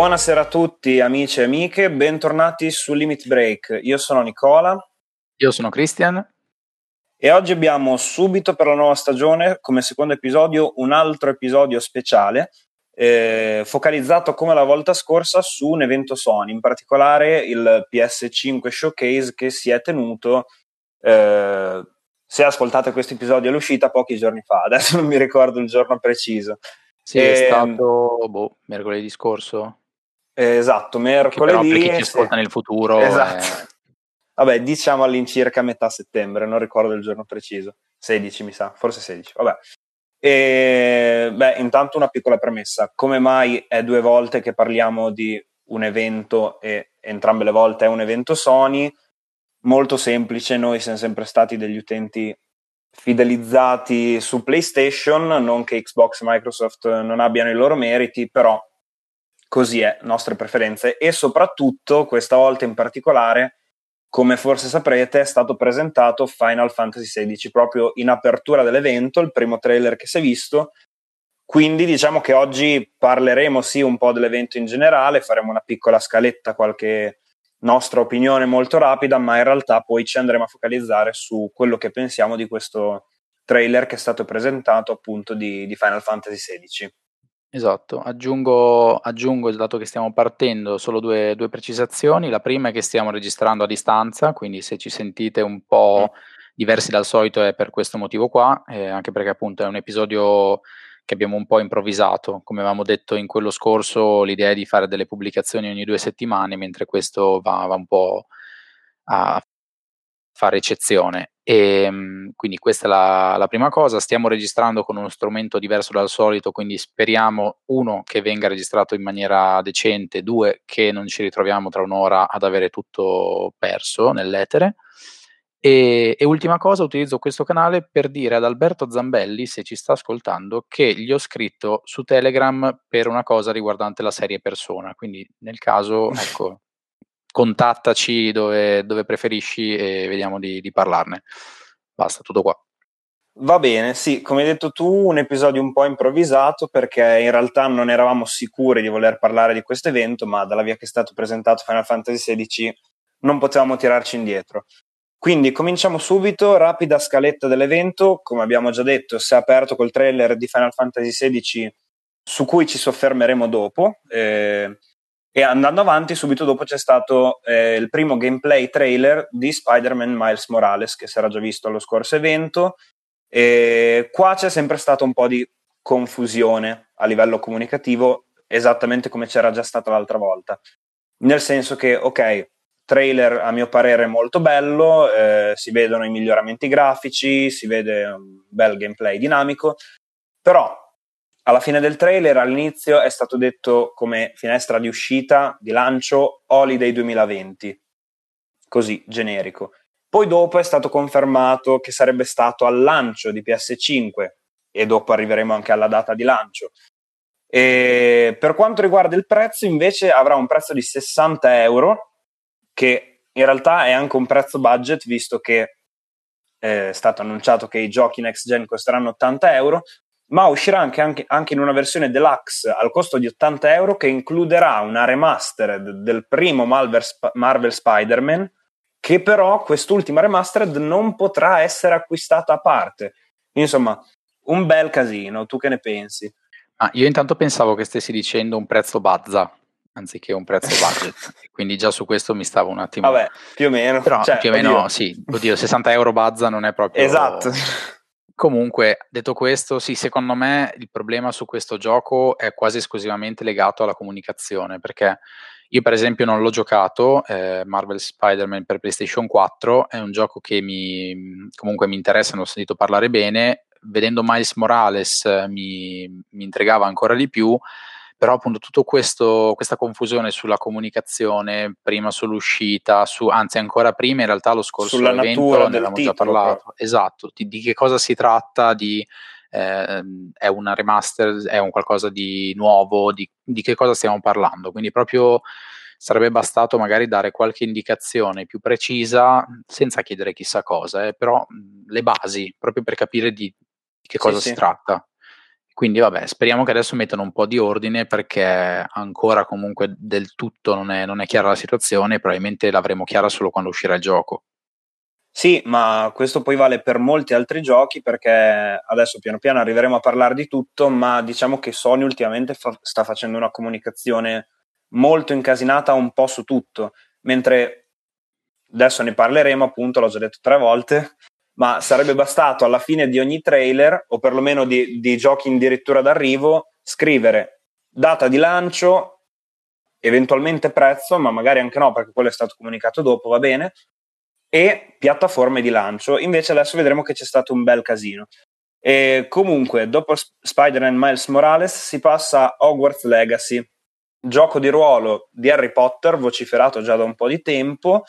Buonasera a tutti amici e amiche, bentornati su Limit Break. Io sono Nicola. Io sono Christian. E oggi abbiamo subito per la nuova stagione, come secondo episodio, un altro episodio speciale eh, focalizzato come la volta scorsa su un evento Sony, in particolare il PS5 Showcase che si è tenuto, eh, se ascoltate questo episodio all'uscita, pochi giorni fa, adesso non mi ricordo il giorno preciso. Sì, e, è ehm, stato boh, mercoledì scorso. Eh, esatto, mercoledì. Però per chi ci ascolta nel futuro. Esatto. Eh... Vabbè, diciamo all'incirca metà settembre, non ricordo il giorno preciso. 16 mi sa, forse 16. Vabbè. E, beh, intanto una piccola premessa. Come mai è due volte che parliamo di un evento e entrambe le volte è un evento Sony? Molto semplice, noi siamo sempre stati degli utenti fidelizzati su PlayStation, non che Xbox e Microsoft non abbiano i loro meriti, però così è, nostre preferenze e soprattutto questa volta in particolare come forse saprete, è stato presentato Final Fantasy XVI proprio in apertura dell'evento, il primo trailer che si è visto. Quindi diciamo che oggi parleremo sì un po' dell'evento in generale, faremo una piccola scaletta, qualche nostra opinione molto rapida, ma in realtà poi ci andremo a focalizzare su quello che pensiamo di questo trailer che è stato presentato appunto di, di Final Fantasy XVI. Esatto, aggiungo, aggiungo, dato che stiamo partendo, solo due, due, precisazioni. La prima è che stiamo registrando a distanza, quindi se ci sentite un po' diversi dal solito è per questo motivo qua, eh, anche perché appunto è un episodio che abbiamo un po' improvvisato. Come avevamo detto in quello scorso, l'idea è di fare delle pubblicazioni ogni due settimane, mentre questo va, va un po' a fare eccezione. E, ehm, quindi questa è la, la, prima cosa, stiamo registrando con uno strumento diverso dal solito, quindi speriamo, uno, che venga registrato in maniera decente, due, che non ci ritroviamo tra un'ora ad avere tutto perso nell'etere. E, e, ultima cosa, utilizzo questo canale per dire ad Alberto Zambelli, se ci sta ascoltando, che gli ho scritto su Telegram per una cosa riguardante la serie persona. Quindi nel caso, ecco, contattaci dove, dove preferisci e vediamo di, di parlarne. Basta, tutto qua. Va bene, sì, come hai detto tu, un episodio un po' improvvisato perché in realtà non eravamo sicuri di voler parlare di questo evento, ma dalla via che è stato presentato Final Fantasy XVI non potevamo tirarci indietro. Quindi cominciamo subito, rapida scaletta dell'evento, come abbiamo già detto, si è aperto col trailer di Final Fantasy XVI su cui ci soffermeremo dopo. Eh, e andando avanti, subito dopo c'è stato eh, il primo gameplay trailer di Spider-Man Miles Morales, che si era già visto allo scorso evento. E qua c'è sempre stata un po' di confusione a livello comunicativo, esattamente come c'era già stata l'altra volta. Nel senso che, ok, trailer a mio parere molto bello, eh, si vedono i miglioramenti grafici, si vede un bel gameplay dinamico, però alla fine del trailer, all'inizio, è stato detto come finestra di uscita, di lancio, Holiday 2020. Così, generico. Poi dopo è stato confermato che sarebbe stato al lancio di PS5 e dopo arriveremo anche alla data di lancio. E per quanto riguarda il prezzo, invece, avrà un prezzo di 60 euro, che in realtà è anche un prezzo budget, visto che è stato annunciato che i giochi next gen costeranno 80 euro, ma uscirà anche, anche, anche, in una versione deluxe al costo di 80 euro che includerà una remastered del primo Marvel, Marvel Spider-Man che però quest'ultima remastered non potrà essere acquistata a parte. Insomma, un bel casino, tu che ne pensi? Ah, io intanto pensavo che stessi dicendo un prezzo bazza anziché un prezzo budget, quindi già su questo mi stavo un attimo... Vabbè, più o meno. Però cioè, più o meno oddio. sì, oddio, 60 euro bazza non è proprio... Esatto. Comunque, detto questo, sì, secondo me il problema su questo gioco è quasi esclusivamente legato alla comunicazione, perché io per esempio non l'ho giocato, eh, Marvel Spider-Man per PlayStation 4, è un gioco che mi, comunque mi interessa, ne ho sentito parlare bene, vedendo Miles Morales mi, mi intrigava ancora di più, però appunto tutta questa confusione sulla comunicazione, prima sull'uscita, su, anzi ancora prima in realtà lo scorso sulla evento ne avevamo già parlato, però. esatto, di, di, che cosa si tratta, di, eh, è una remaster, è un qualcosa di nuovo, di, di che cosa stiamo parlando, quindi proprio sarebbe bastato magari dare qualche indicazione più precisa senza chiedere chissà cosa, eh, però le basi, proprio per capire di, di che cosa sì, si sì. tratta Quindi vabbè, speriamo che adesso mettano un po' di ordine perché ancora comunque del tutto non è, non è chiara la situazione, probabilmente l'avremo chiara solo quando uscirà il gioco. Sì, ma questo poi vale per molti altri giochi perché adesso piano piano arriveremo a parlare di tutto, ma diciamo che Sony ultimamente fa- sta facendo una comunicazione molto incasinata un po' su tutto, mentre adesso ne parleremo appunto, l'ho già detto tre volte, ma sarebbe bastato alla fine di ogni trailer, o perlomeno di, di giochi addirittura d'arrivo, scrivere data di lancio, eventualmente prezzo, ma magari anche no, perché quello è stato comunicato dopo, va bene, e piattaforme di lancio. Invece adesso vedremo che c'è stato un bel casino. E comunque, dopo Spider-Man Miles Morales si passa a Hogwarts Legacy, gioco di ruolo di Harry Potter, vociferato già da un po' di tempo,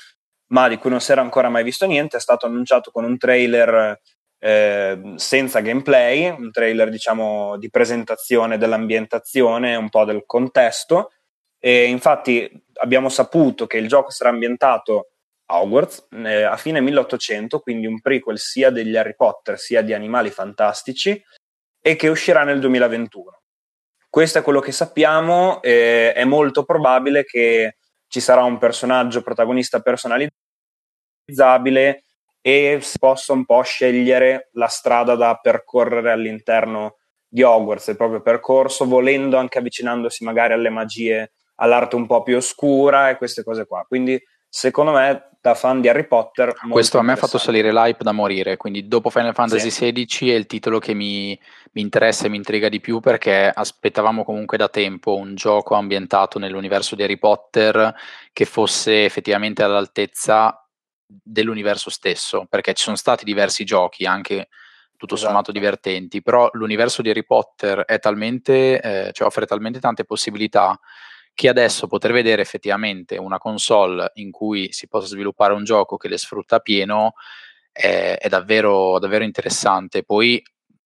ma di cui non si era ancora mai visto niente, è stato annunciato con un trailer eh, senza gameplay, un trailer diciamo di presentazione dell'ambientazione, un po' del contesto e infatti abbiamo saputo che il gioco sarà ambientato a Hogwarts eh, a fine 1800, quindi un prequel sia degli Harry Potter sia di Animali Fantastici e che uscirà nel 2021. Questo è quello che sappiamo, eh, è molto probabile che ci sarà un personaggio protagonista personalizzabile e si possa un po' scegliere la strada da percorrere all'interno di Hogwarts, il proprio percorso, volendo anche avvicinandosi magari alle magie, all'arte un po' più oscura e queste cose qua. Quindi secondo me da fan di Harry Potter questo a me ha fatto salire l'hype da morire quindi dopo Final Fantasy sì. XVI è il titolo che mi, mi, interessa e mi intriga di più perché aspettavamo comunque da tempo un gioco ambientato nell'universo di Harry Potter che fosse effettivamente all'altezza dell'universo stesso perché ci sono stati diversi giochi anche tutto esatto. sommato divertenti però l'universo di Harry Potter è talmente eh, cioè offre talmente tante possibilità che adesso poter vedere effettivamente una console in cui si possa sviluppare un gioco che le sfrutta pieno è, è davvero, davvero interessante. Poi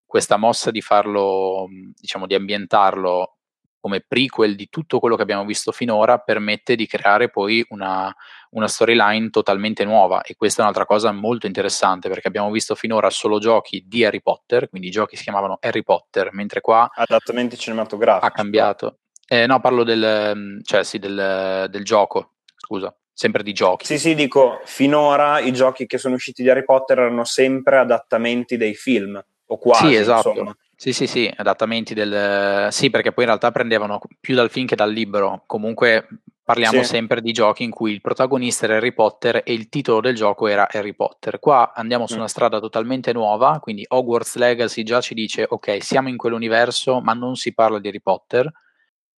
questa mossa di farlo, diciamo, di ambientarlo come prequel di tutto quello che abbiamo visto finora permette di creare poi una, una, storyline totalmente nuova e questa è un'altra cosa molto interessante perché abbiamo visto finora solo giochi di Harry Potter, quindi i giochi si chiamavano Harry Potter, mentre qua adattamenti cinematografici ha cambiato. Eh, no, parlo del, mm, cioè, sì, del, del gioco, scusa, sempre di giochi. Sì, sì, dico, finora i giochi che sono usciti di Harry Potter erano sempre adattamenti dei film, o quasi, Sì, esatto. Insomma. Sì, sì, sì, adattamenti del... Sì, perché poi in realtà prendevano più dal film che dal libro. Comunque parliamo sì. sempre di giochi in cui il protagonista era Harry Potter e il titolo del gioco era Harry Potter. Qua andiamo su mm. una strada totalmente nuova, quindi Hogwarts Legacy già ci dice ok, siamo in quell'universo, ma non si parla di Harry Potter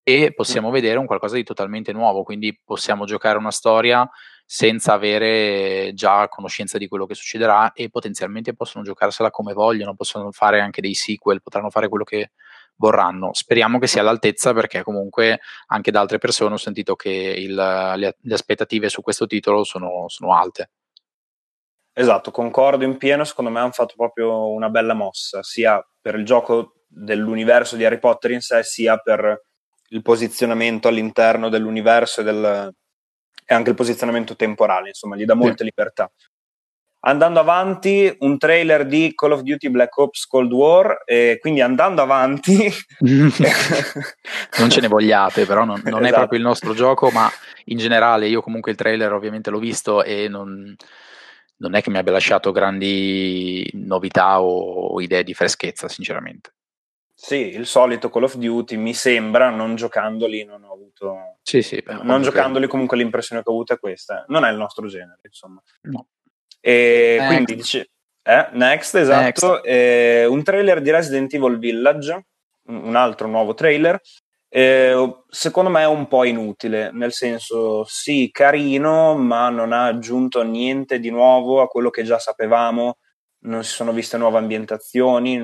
e possiamo vedere un qualcosa di totalmente nuovo, quindi possiamo giocare una storia senza avere già conoscenza di quello che succederà e potenzialmente possono giocarsela come vogliono, possono fare anche dei sequel, potranno fare quello che vorranno. Speriamo che sia all'altezza perché comunque anche da altre persone ho sentito che il, le, le, aspettative su questo titolo sono, sono alte. Esatto, concordo in pieno, secondo me hanno fatto proprio una bella mossa, sia per il gioco dell'universo di Harry Potter in sé, sia per il posizionamento all'interno dell'universo e, del, e, anche il posizionamento temporale, insomma, gli dà molte sì. libertà. Andando avanti, un trailer di Call of Duty Black Ops Cold War, e quindi andando avanti... non ce ne vogliate, però non, non esatto. è proprio il nostro gioco, ma in generale io comunque il trailer ovviamente l'ho visto e non, non è che mi abbia lasciato grandi novità o idee di freschezza, sinceramente. Sì, il solito Call of Duty mi sembra, non giocandoli, non ho avuto. Sì, sì, non comunque... giocandoli, comunque l'impressione che ho avuto è questa. Non è il nostro genere, insomma. No. E next. quindi dice. Eh, next, esatto. Next. Eh, un trailer di Resident Evil Village, un altro nuovo trailer. Eh, secondo me è un po' inutile, nel senso, sì, carino, ma non ha aggiunto niente di nuovo a quello che già sapevamo non si sono viste nuove ambientazioni,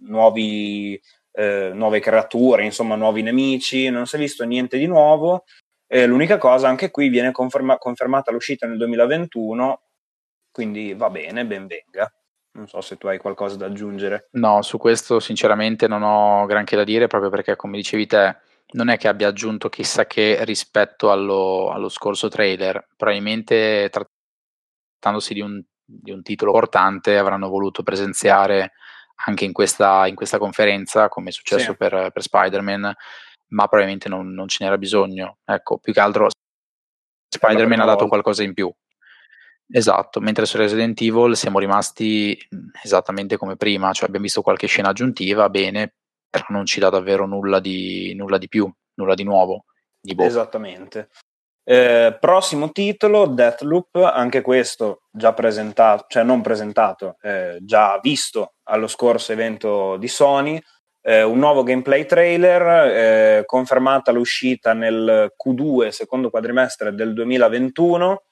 nuovi, eh, nuove creature, insomma nuovi nemici, non si è visto niente di nuovo. Eh, l'unica cosa, anche qui viene conferma- confermata l'uscita nel 2021, quindi va bene, ben venga. Non so se tu hai qualcosa da aggiungere. No, su questo sinceramente non ho granché da dire, proprio perché come dicevi te, non è che abbia aggiunto chissà che rispetto allo, allo scorso trailer. Probabilmente trattandosi di un di un titolo importante avranno voluto presenziare anche in questa, in questa conferenza, come è successo Sì. per, per Spider-Man, ma probabilmente non, non ce n'era bisogno. Ecco, più che altro Spider-Man ha dato volta. qualcosa in più. Esatto, mentre su Resident Evil siamo rimasti mh, esattamente come prima, cioè abbiamo visto qualche scena aggiuntiva, bene, però non ci dà davvero nulla di, nulla di più, nulla di nuovo. Di boh. Esattamente. Eh, prossimo titolo, Deathloop, anche questo già presentato, cioè non presentato, eh, già visto allo scorso evento di Sony, eh, un nuovo gameplay trailer, eh, confermata l'uscita nel Q2, secondo quadrimestre del 2021,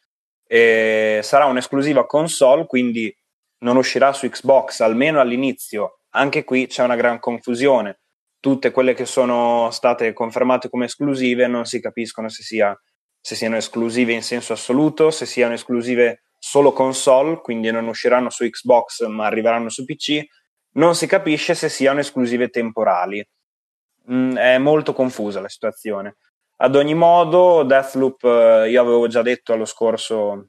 e sarà un'esclusiva console, quindi non uscirà su Xbox, almeno all'inizio. Anche qui c'è una gran confusione. Tutte quelle che sono state confermate come esclusive non si capiscono se, sia, se siano esclusive in senso assoluto, se siano esclusive solo console, quindi non usciranno su Xbox ma arriveranno su PC. Non si capisce se siano esclusive temporali. Mm, è molto confusa la situazione. Ad ogni modo, Deathloop, eh, io avevo già detto allo scorso,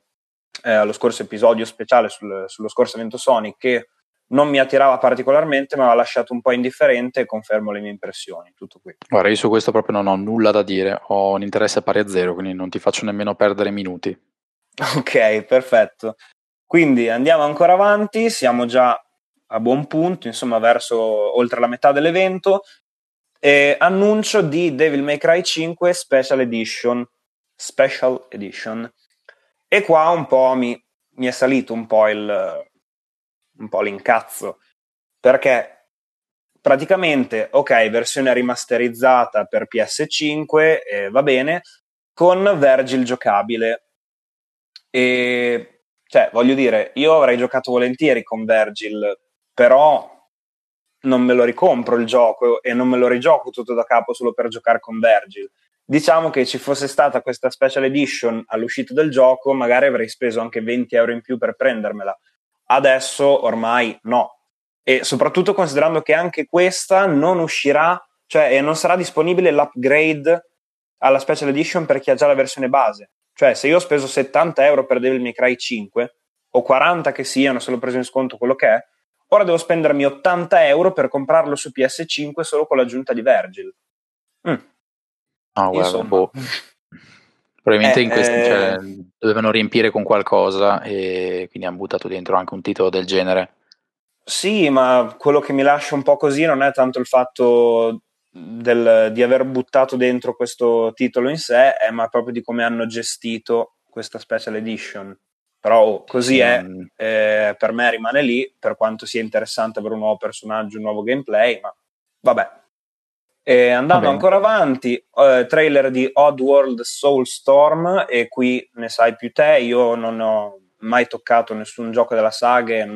eh, allo scorso episodio speciale sul, sullo scorso evento Sony che non mi attirava particolarmente, ma aveva lasciato un po' indifferente e confermo le mie impressioni. Tutto qui. Guarda, io su questo proprio non ho nulla da dire, ho un interesse pari a zero, quindi non ti faccio nemmeno perdere minuti. Ok, perfetto. Quindi andiamo ancora avanti, siamo già a buon punto, insomma, verso oltre la metà dell'evento. E annuncio di Devil May Cry 5 Special Edition. Special Edition. E qua un po' mi, mi è salito un po' il un po' l'incazzo perché praticamente ok versione rimasterizzata per PS5 eh, va bene con Vergil giocabile e cioè voglio dire io avrei giocato volentieri con Vergil però non me lo ricompro il gioco e non me lo rigioco tutto da capo solo per giocare con Vergil diciamo che ci fosse stata questa special edition all'uscita del gioco magari avrei speso anche 20 euro in più per prendermela adesso ormai no. E soprattutto considerando che anche questa non uscirà, cioè non sarà disponibile l'upgrade alla Special Edition per chi ha già la versione base. Cioè, se io ho speso 70 euro per Devil May Cry 5, o 40 che siano, se l'ho preso in sconto quello che è, ora devo spendermi 80 euro per comprarlo su PS5 solo con l'aggiunta di Vergil. Mm. No, guarda, boh. Probabilmente eh, in questi, eh, cioè, dovevano riempire con qualcosa e quindi hanno buttato dentro anche un titolo del genere. Sì, ma quello che mi lascia un po' così non è tanto il fatto del, di aver buttato dentro questo titolo in sé, è ma proprio di come hanno gestito questa special edition. Però oh, così sì, è, non... eh, per me rimane lì, per quanto sia interessante avere un nuovo personaggio, un nuovo gameplay, ma vabbè, e andando ancora avanti, eh, trailer di Oddworld Soulstorm, e qui ne sai più te, io non ho mai toccato nessun gioco della saga e,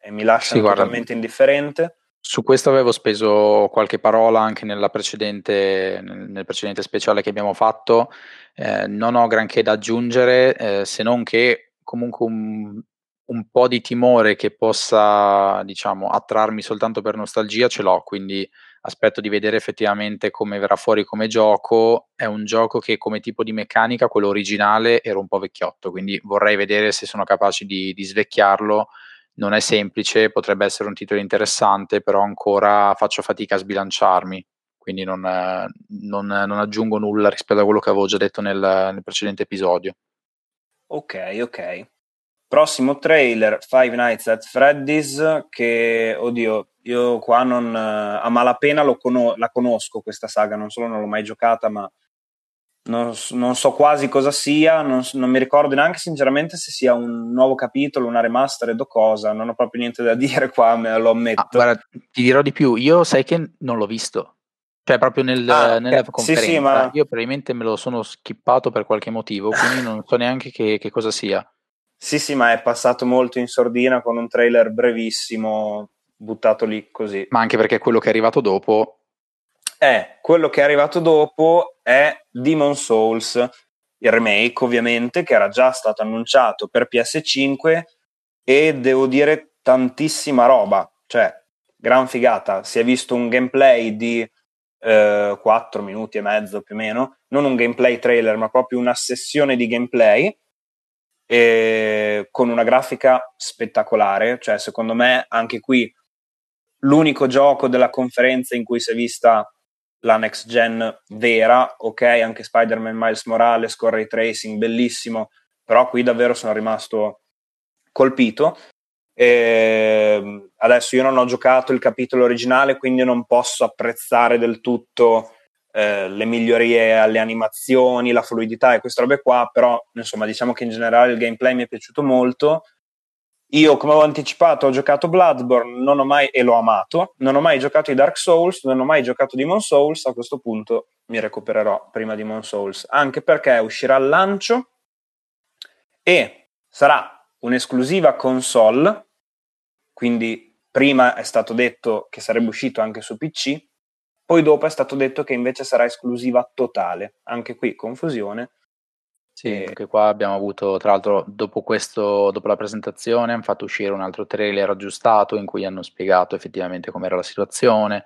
e mi lascia sì, totalmente indifferente. Su questo avevo speso qualche parola anche nella precedente, nel precedente speciale che abbiamo fatto, eh, non ho granché da aggiungere, eh, se non che comunque un, un po' di timore che possa, diciamo, attrarmi soltanto per nostalgia ce l'ho, quindi aspetto di vedere effettivamente come verrà fuori come gioco. È un gioco che come tipo di meccanica, quello originale, era un po' vecchiotto, quindi vorrei vedere se sono capaci di, di svecchiarlo. Non è semplice, potrebbe essere un titolo interessante, però ancora faccio fatica a sbilanciarmi, quindi non, non, non aggiungo nulla rispetto a quello che avevo già detto nel, nel precedente episodio. Ok, ok. Prossimo trailer, Five Nights at Freddy's, che, oddio, io qua non, a malapena cono- la conosco questa saga, non solo non l'ho mai giocata, ma non, non so quasi cosa sia, non, non, mi ricordo neanche sinceramente se sia un nuovo capitolo, una remastered o cosa, non ho proprio niente da dire qua, me lo ammetto. Ah, guarda, ti dirò di più, io sai che non l'ho visto, cioè proprio nel, ah, nella eh, conferenza, sì, sì, ma... io probabilmente me lo sono skippato per qualche motivo, quindi non so neanche che, che cosa sia. Sì, sì, ma è passato molto in sordina con un trailer brevissimo, buttato lì così. Ma anche perché quello che è arrivato dopo... Eh, quello che è arrivato dopo è Demon Souls, il remake ovviamente, che era già stato annunciato per PS5 e devo dire tantissima roba, cioè gran figata, si è visto un gameplay di eh, 4 minuti e mezzo più o meno, non un gameplay trailer ma proprio una sessione di gameplay e con una grafica spettacolare, cioè secondo me anche qui l'unico gioco della conferenza in cui si è vista la next gen vera, ok, anche Spider-Man Miles Morales con ray tracing, bellissimo, però qui davvero sono rimasto colpito. E ehm, adesso io non ho giocato il capitolo originale, quindi non posso apprezzare del tutto eh, le migliorie alle animazioni, la fluidità e queste robe qua, però insomma diciamo che in generale il gameplay mi è piaciuto molto io, come avevo anticipato, ho giocato Bloodborne non ho mai, e l'ho amato. Non ho mai giocato i Dark Souls, non ho mai giocato Demon Souls. A questo punto mi recupererò prima Demon Souls, anche perché uscirà al lancio e sarà un'esclusiva console. Quindi prima è stato detto che sarebbe uscito anche su PC, poi dopo è stato detto che invece sarà esclusiva totale. Anche qui confusione sì, e... anche qua abbiamo avuto, tra l'altro, dopo, questo, dopo la presentazione, hanno fatto uscire un altro trailer aggiustato in cui hanno spiegato effettivamente com'era la situazione.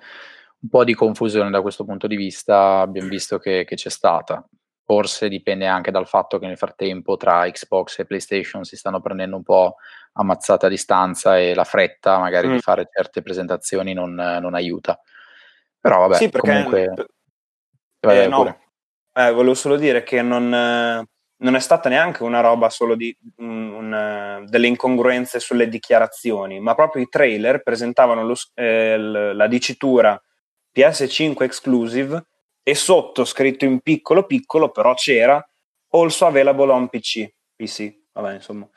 Un po' di confusione da questo punto di vista abbiamo visto che, che c'è stata. Forse dipende anche dal fatto che nel frattempo tra Xbox e PlayStation si stanno prendendo un po' ammazzate a distanza e la fretta magari mm. di fare certe presentazioni non, non, aiuta. Però vabbè, sì, perché, comunque... Eh, no, eh, volevo solo dire che non non è stata neanche una roba solo di un, un, delle incongruenze sulle dichiarazioni, ma proprio i trailer presentavano lo, eh, la dicitura PS5 exclusive e sotto scritto in piccolo piccolo però c'era also available on PC, PC, vabbè insomma.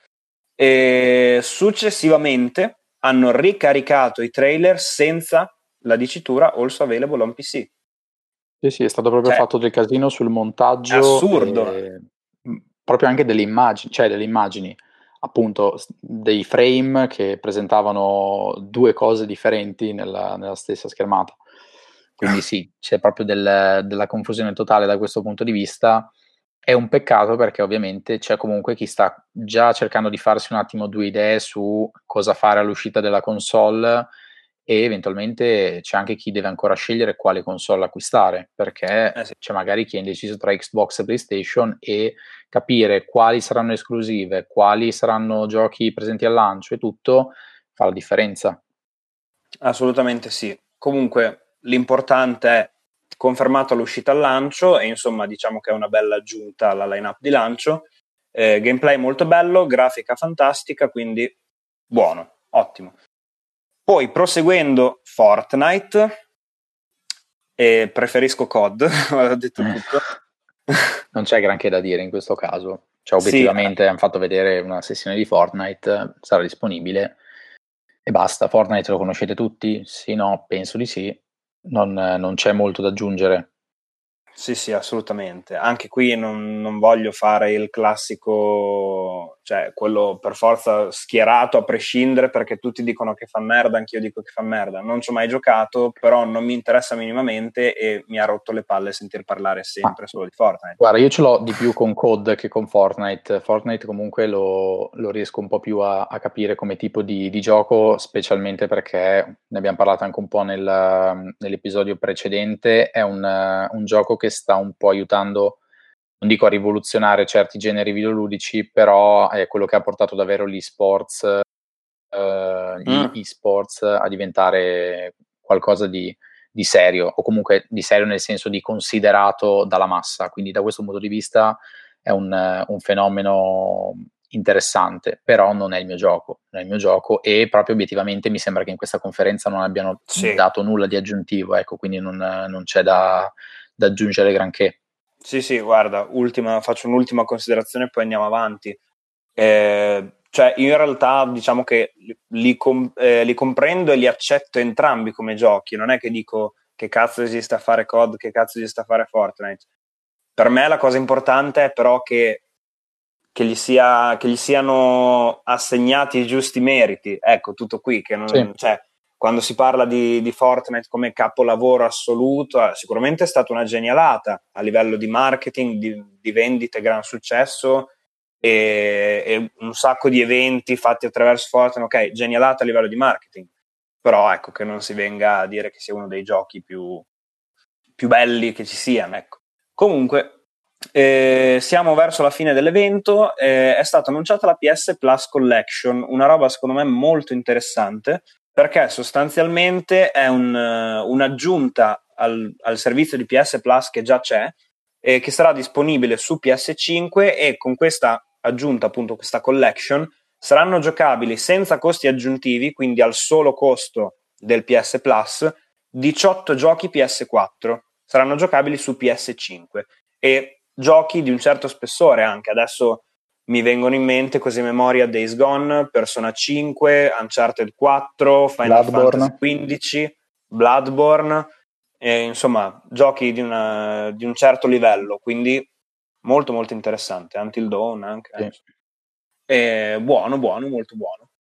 E successivamente hanno ricaricato i trailer senza la dicitura also available on PC. Sì, sì, è stato proprio cioè, fatto del casino sul montaggio. Assurdo. E proprio anche delle immagini, cioè delle immagini, appunto dei frame che presentavano due cose differenti nella, nella stessa schermata. Quindi sì, c'è proprio del, della confusione totale da questo punto di vista. È un peccato perché ovviamente c'è comunque chi sta già cercando di farsi un attimo due idee su cosa fare all'uscita della console e eventualmente c'è anche chi deve ancora scegliere quale console acquistare perché eh sì. c'è magari chi è indeciso tra Xbox e PlayStation e capire quali saranno esclusive, quali saranno giochi presenti al lancio e tutto fa la differenza. Assolutamente sì. Comunque l'importante è confermato l'uscita al lancio e insomma diciamo che è una bella aggiunta alla lineup di lancio. Eh, gameplay molto bello, grafica fantastica, quindi buono, ottimo. Poi proseguendo Fortnite, e preferisco COD, ho detto tutto. non c'è granché da dire in questo caso. Cioè, obiettivamente sì. hanno fatto vedere una sessione di Fortnite, sarà disponibile e basta. Fortnite lo conoscete tutti? Sì, no, penso di sì. Non, non c'è molto da aggiungere. Sì, sì, assolutamente. Anche qui non, non, voglio fare il classico, cioè quello per forza schierato a prescindere perché tutti dicono che fa merda, anch'io dico che fa merda. Non ci ho mai giocato, però non mi interessa minimamente e mi ha rotto le palle sentir parlare sempre ah. solo di Fortnite. Guarda, io ce l'ho di più con COD che con Fortnite. Fortnite comunque lo, lo riesco un po' più a, a capire come tipo di, di, gioco, specialmente perché ne abbiamo parlato anche un po' nel, nell'episodio precedente. È un, un gioco che sta un po' aiutando, non dico a rivoluzionare certi generi videoludici, però è quello che ha portato davvero gli sports, eh, gli mm. e-sports a diventare qualcosa di, di serio, o comunque di serio nel senso di considerato dalla massa. Quindi da questo punto di vista è un, un fenomeno interessante, però non è il mio gioco, non è il mio gioco e proprio obiettivamente mi sembra che in questa conferenza non abbiano sì. dato nulla di aggiuntivo, ecco, quindi non, non c'è da, da aggiungere granché. Sì, sì, guarda, ultima, faccio un'ultima considerazione e poi andiamo avanti. Eh, cioè, io in realtà diciamo che li, com- eh, li, comprendo e li accetto entrambi come giochi. Non è che dico che cazzo esiste a fare COD, che cazzo esiste a fare Fortnite. Per me la cosa importante è però che, che, gli, sia, che gli, siano assegnati i giusti meriti. Ecco, tutto qui. Che non, sì. cioè, quando si parla di, di Fortnite come capolavoro assoluto, eh, sicuramente è stata una genialata a livello di marketing, di, di vendite, gran successo e, e, un sacco di eventi fatti attraverso Fortnite, ok, genialata a livello di marketing, però ecco che non si venga a dire che sia uno dei giochi più, più belli che ci siano, ecco. Comunque, eh, siamo verso la fine dell'evento, eh, è stata annunciata la PS Plus Collection, una roba secondo me molto interessante perché sostanzialmente è un, un'aggiunta al, al, servizio di PS Plus che già c'è e che sarà disponibile su PS5 e con questa aggiunta, appunto questa collection, saranno giocabili senza costi aggiuntivi, quindi al solo costo del PS Plus, 18 giochi PS4 saranno giocabili su PS5 e giochi di un certo spessore anche. Adesso mi vengono in mente così memoria Days Gone, Persona 5, Uncharted 4, Final Bloodborne. Fantasy XV, Bloodborne, e, insomma giochi di, una, di, un certo livello, quindi molto molto interessante, Until Dawn anche. Sì. E buono, buono, molto buono.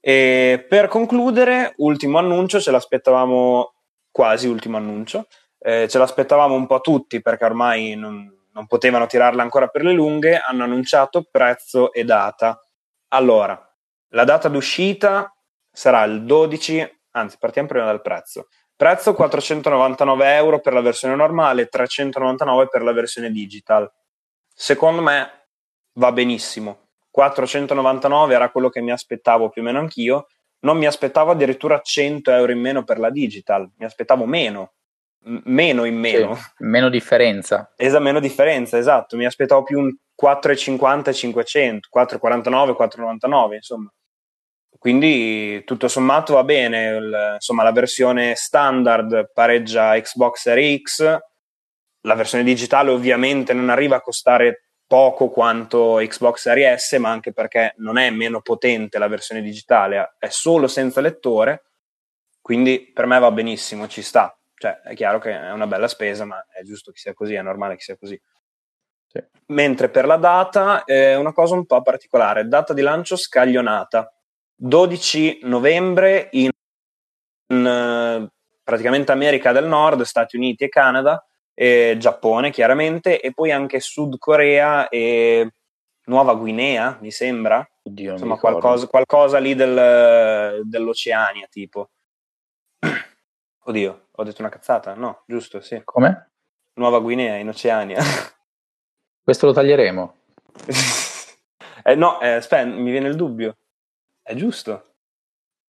E per concludere, ultimo annuncio, ce l'aspettavamo quasi ultimo annuncio, eh, ce l'aspettavamo un po' tutti perché ormai non, non potevano tirarla ancora per le lunghe, hanno annunciato prezzo e data. Allora, la data d'uscita sarà il 12, anzi partiamo prima dal prezzo. Prezzo 499 euro per la versione normale, 399 per la versione digital. Secondo me va benissimo. 499 era quello che mi aspettavo più o meno anch'io. Non mi aspettavo addirittura 100 euro in meno per la digital, mi aspettavo meno meno in meno. Sì, meno differenza. Esatto, meno differenza, esatto. Mi aspettavo più un 4,50 e 500, 4,49, 4,99, insomma. Quindi tutto sommato va bene, il, insomma la versione standard pareggia Xbox Series X, la versione digitale ovviamente non arriva a costare poco quanto Xbox Series S, ma anche perché non è meno potente la versione digitale, è solo senza lettore, quindi per me va benissimo, ci sta. Cioè, è chiaro che è una bella spesa, ma è giusto che sia così, è normale che sia così. Sì. Mentre per la data è una cosa un po' particolare, data di lancio scaglionata, 12 novembre in, in praticamente America del Nord, Stati Uniti e Canada, e Giappone chiaramente, e poi anche Sud Corea e Nuova Guinea, mi sembra. Oddio, Insomma, qualcosa, qualcosa, lì del, dell'Oceania, tipo. Oddio, ho detto una cazzata? No, giusto, sì. Come? Nuova Guinea in Oceania. Questo lo taglieremo. eh, no, eh, aspetta, mi viene il dubbio. È giusto.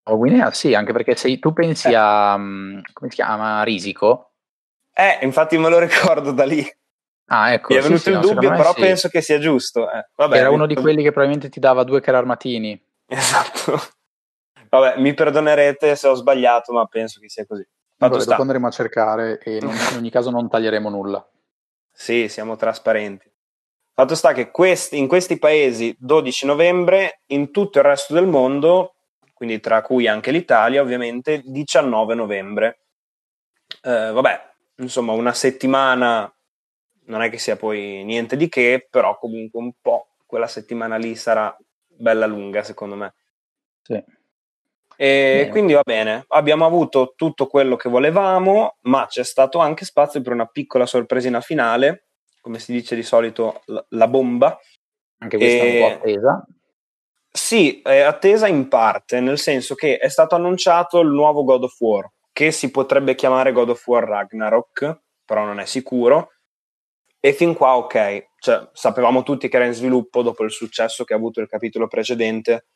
Nuova Guinea, sì, anche perché se tu pensi eh. a... Mm, come si chiama? Risico. Eh, infatti me lo ricordo da lì. Ah, ecco. Mi è venuto sì, il no, dubbio, però sì. penso che sia giusto. Eh, vabbè, Era uno di quelli che probabilmente ti dava due cararmatini. Esatto. Vabbè, mi perdonerete se ho sbagliato, ma penso che sia così. Fatto dopo andremo a cercare e non, in ogni caso non taglieremo nulla. Sì, siamo trasparenti. Fatto sta che questi, in questi paesi 12 novembre, in tutto il resto del mondo, quindi tra cui anche l'Italia ovviamente, 19 novembre. Eh, vabbè, insomma una settimana non è che sia poi niente di che, però comunque un po' quella settimana lì sarà bella lunga secondo me. Sì. E bene. quindi va bene, abbiamo avuto tutto quello che volevamo, ma c'è stato anche spazio per una piccola sorpresina finale, come si dice di solito, la, la bomba. Anche questa e... un po' attesa. Sì, è attesa in parte, nel senso che è stato annunciato il nuovo God of War, che si potrebbe chiamare God of War Ragnarok, però non è sicuro. E fin qua ok, cioè, sapevamo tutti che era in sviluppo dopo il successo che ha avuto il capitolo precedente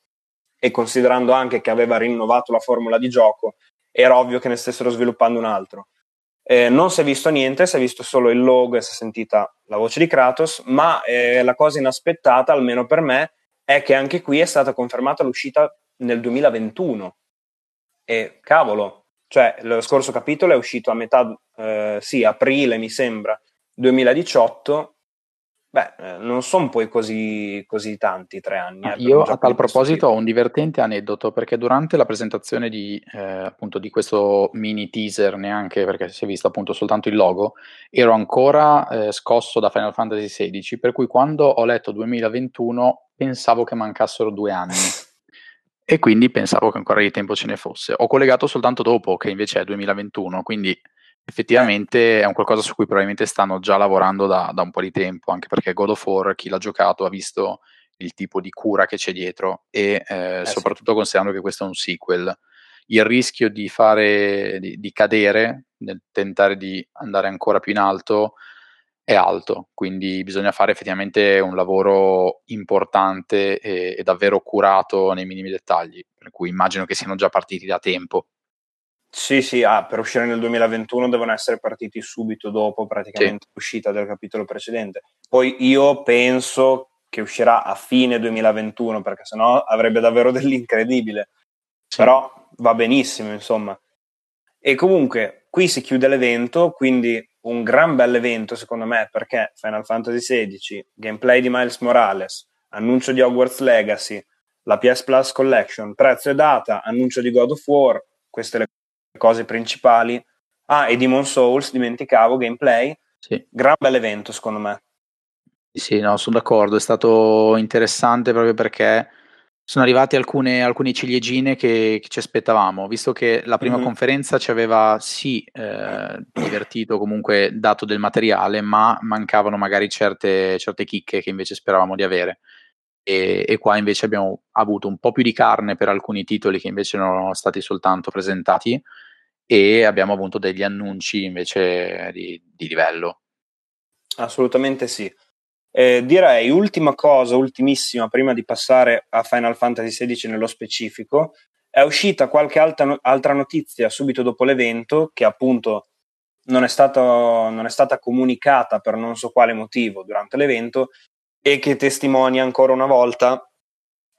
e considerando anche che aveva rinnovato la formula di gioco, era ovvio che ne stessero sviluppando un altro. Eh, non si è visto niente, si è visto solo il logo e si è sentita la voce di Kratos, ma eh, la cosa inaspettata, almeno per me, è che anche qui è stata confermata l'uscita nel 2021. E cavolo, cioè lo scorso capitolo è uscito a metà, eh, sì, aprile mi sembra, 2018 Beh, eh, non sono poi così, così tanti tre anni. Eh, io a tal proposito ho un divertente aneddoto perché durante la presentazione di, eh, appunto, di questo mini teaser, neanche perché si è visto appunto soltanto il logo, ero ancora eh, scosso da Final Fantasy XVI, per cui quando ho letto 2021 pensavo che mancassero due anni. e quindi pensavo che ancora di tempo ce ne fosse. Ho collegato soltanto dopo, che invece è 2021, quindi effettivamente è un qualcosa su cui probabilmente stanno già lavorando da, da, un po' di tempo, anche perché God of War, chi l'ha giocato, ha visto il tipo di cura che c'è dietro e eh, eh, soprattutto sì. considerando che questo è un sequel. Il rischio di, fare, di, di cadere nel tentare di andare ancora più in alto è alto, quindi bisogna fare effettivamente un lavoro importante e, e davvero curato nei minimi dettagli. per cui immagino che siano già partiti da tempo. Sì, sì, ah, per uscire nel 2021 devono essere partiti subito dopo praticamente sì. l'uscita del capitolo precedente. Poi io penso che uscirà a fine 2021 perché sennò avrebbe davvero dell'incredibile. Sì. Però va benissimo, insomma. E comunque qui si chiude l'evento, quindi un gran bel evento secondo me perché Final Fantasy XVI, gameplay di Miles Morales, annuncio di Hogwarts Legacy, la PS Plus Collection, prezzo e data, annuncio di God of War, queste le cose principali. Ah, e Demon Souls, dimenticavo, gameplay. Sì. Gran bel evento, secondo me. Sì, no, sono d'accordo, è stato interessante proprio perché sono arrivate alcune, alcune ciliegine che, che, ci aspettavamo, visto che la prima mm-hmm. conferenza ci aveva sì eh, divertito, comunque dato del materiale, ma mancavano magari certe, certe chicche che invece speravamo di avere. E, e, qua invece abbiamo avuto un po' più di carne per alcuni titoli che invece non erano stati soltanto presentati e abbiamo avuto degli annunci invece di, di livello. Assolutamente sì. Eh, direi ultima cosa, ultimissima, prima di passare a Final Fantasy XVI nello specifico, è uscita qualche altra, altra notizia subito dopo l'evento che appunto non è, stato, non è stata comunicata per non so quale motivo durante l'evento e che testimonia ancora una volta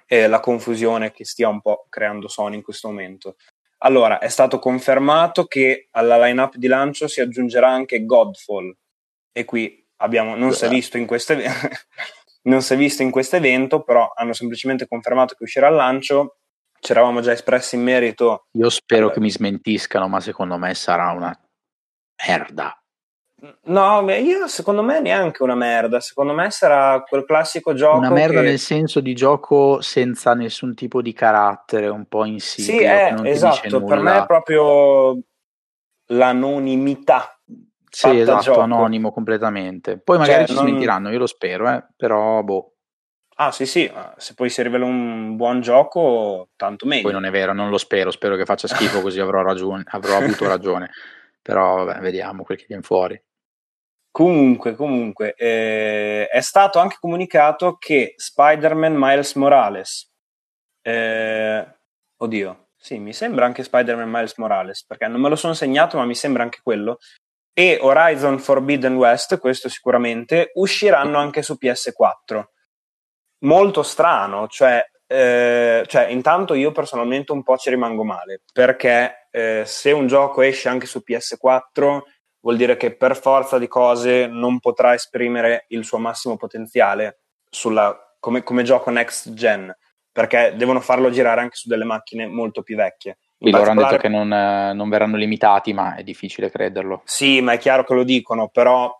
eh, la confusione che stia un po' creando Sony in questo momento. Allora, è stato confermato che alla line-up di lancio si aggiungerà anche Godfall e qui abbiamo, non si è visto in questo non si è visto in questo evento, però hanno semplicemente confermato che uscirà al lancio. Ci eravamo già espressi in merito. Io spero allora. che mi smentiscano, ma secondo me sarà una merda. No, io secondo me neanche una merda. Secondo me sarà quel classico gioco. Una merda che... nel senso di gioco senza nessun tipo di carattere, un po' insidio. Sì, è, esatto. Per me è proprio l'anonimità. Sì, esatto, gioco. anonimo completamente. Poi magari cioè, ci non... smentiranno, io lo spero, eh, però boh. Ah, sì, sì, se poi si rivela un buon gioco, tanto meglio. Poi non è vero, non lo spero, spero che faccia schifo così avrò, ragione, avrò avuto ragione. Però vabbè, vediamo quel che viene fuori. Comunque, comunque, eh, è stato anche comunicato che Spider-Man Miles Morales, eh, oddio, sì, mi sembra anche Spider-Man Miles Morales, perché non me lo sono segnato, ma mi sembra anche quello, e Horizon Forbidden West, questo sicuramente, usciranno anche su PS4. Molto strano, cioè, eh, cioè intanto io personalmente un po' ci rimango male, perché eh, se un gioco esce anche su PS4 vuol dire che per forza di cose non potrà esprimere il suo massimo potenziale sulla, come, come, gioco next gen, perché devono farlo girare anche su delle macchine molto più vecchie. In loro hanno detto che non, eh, non, verranno limitati, ma è difficile crederlo. Sì, ma è chiaro che lo dicono, però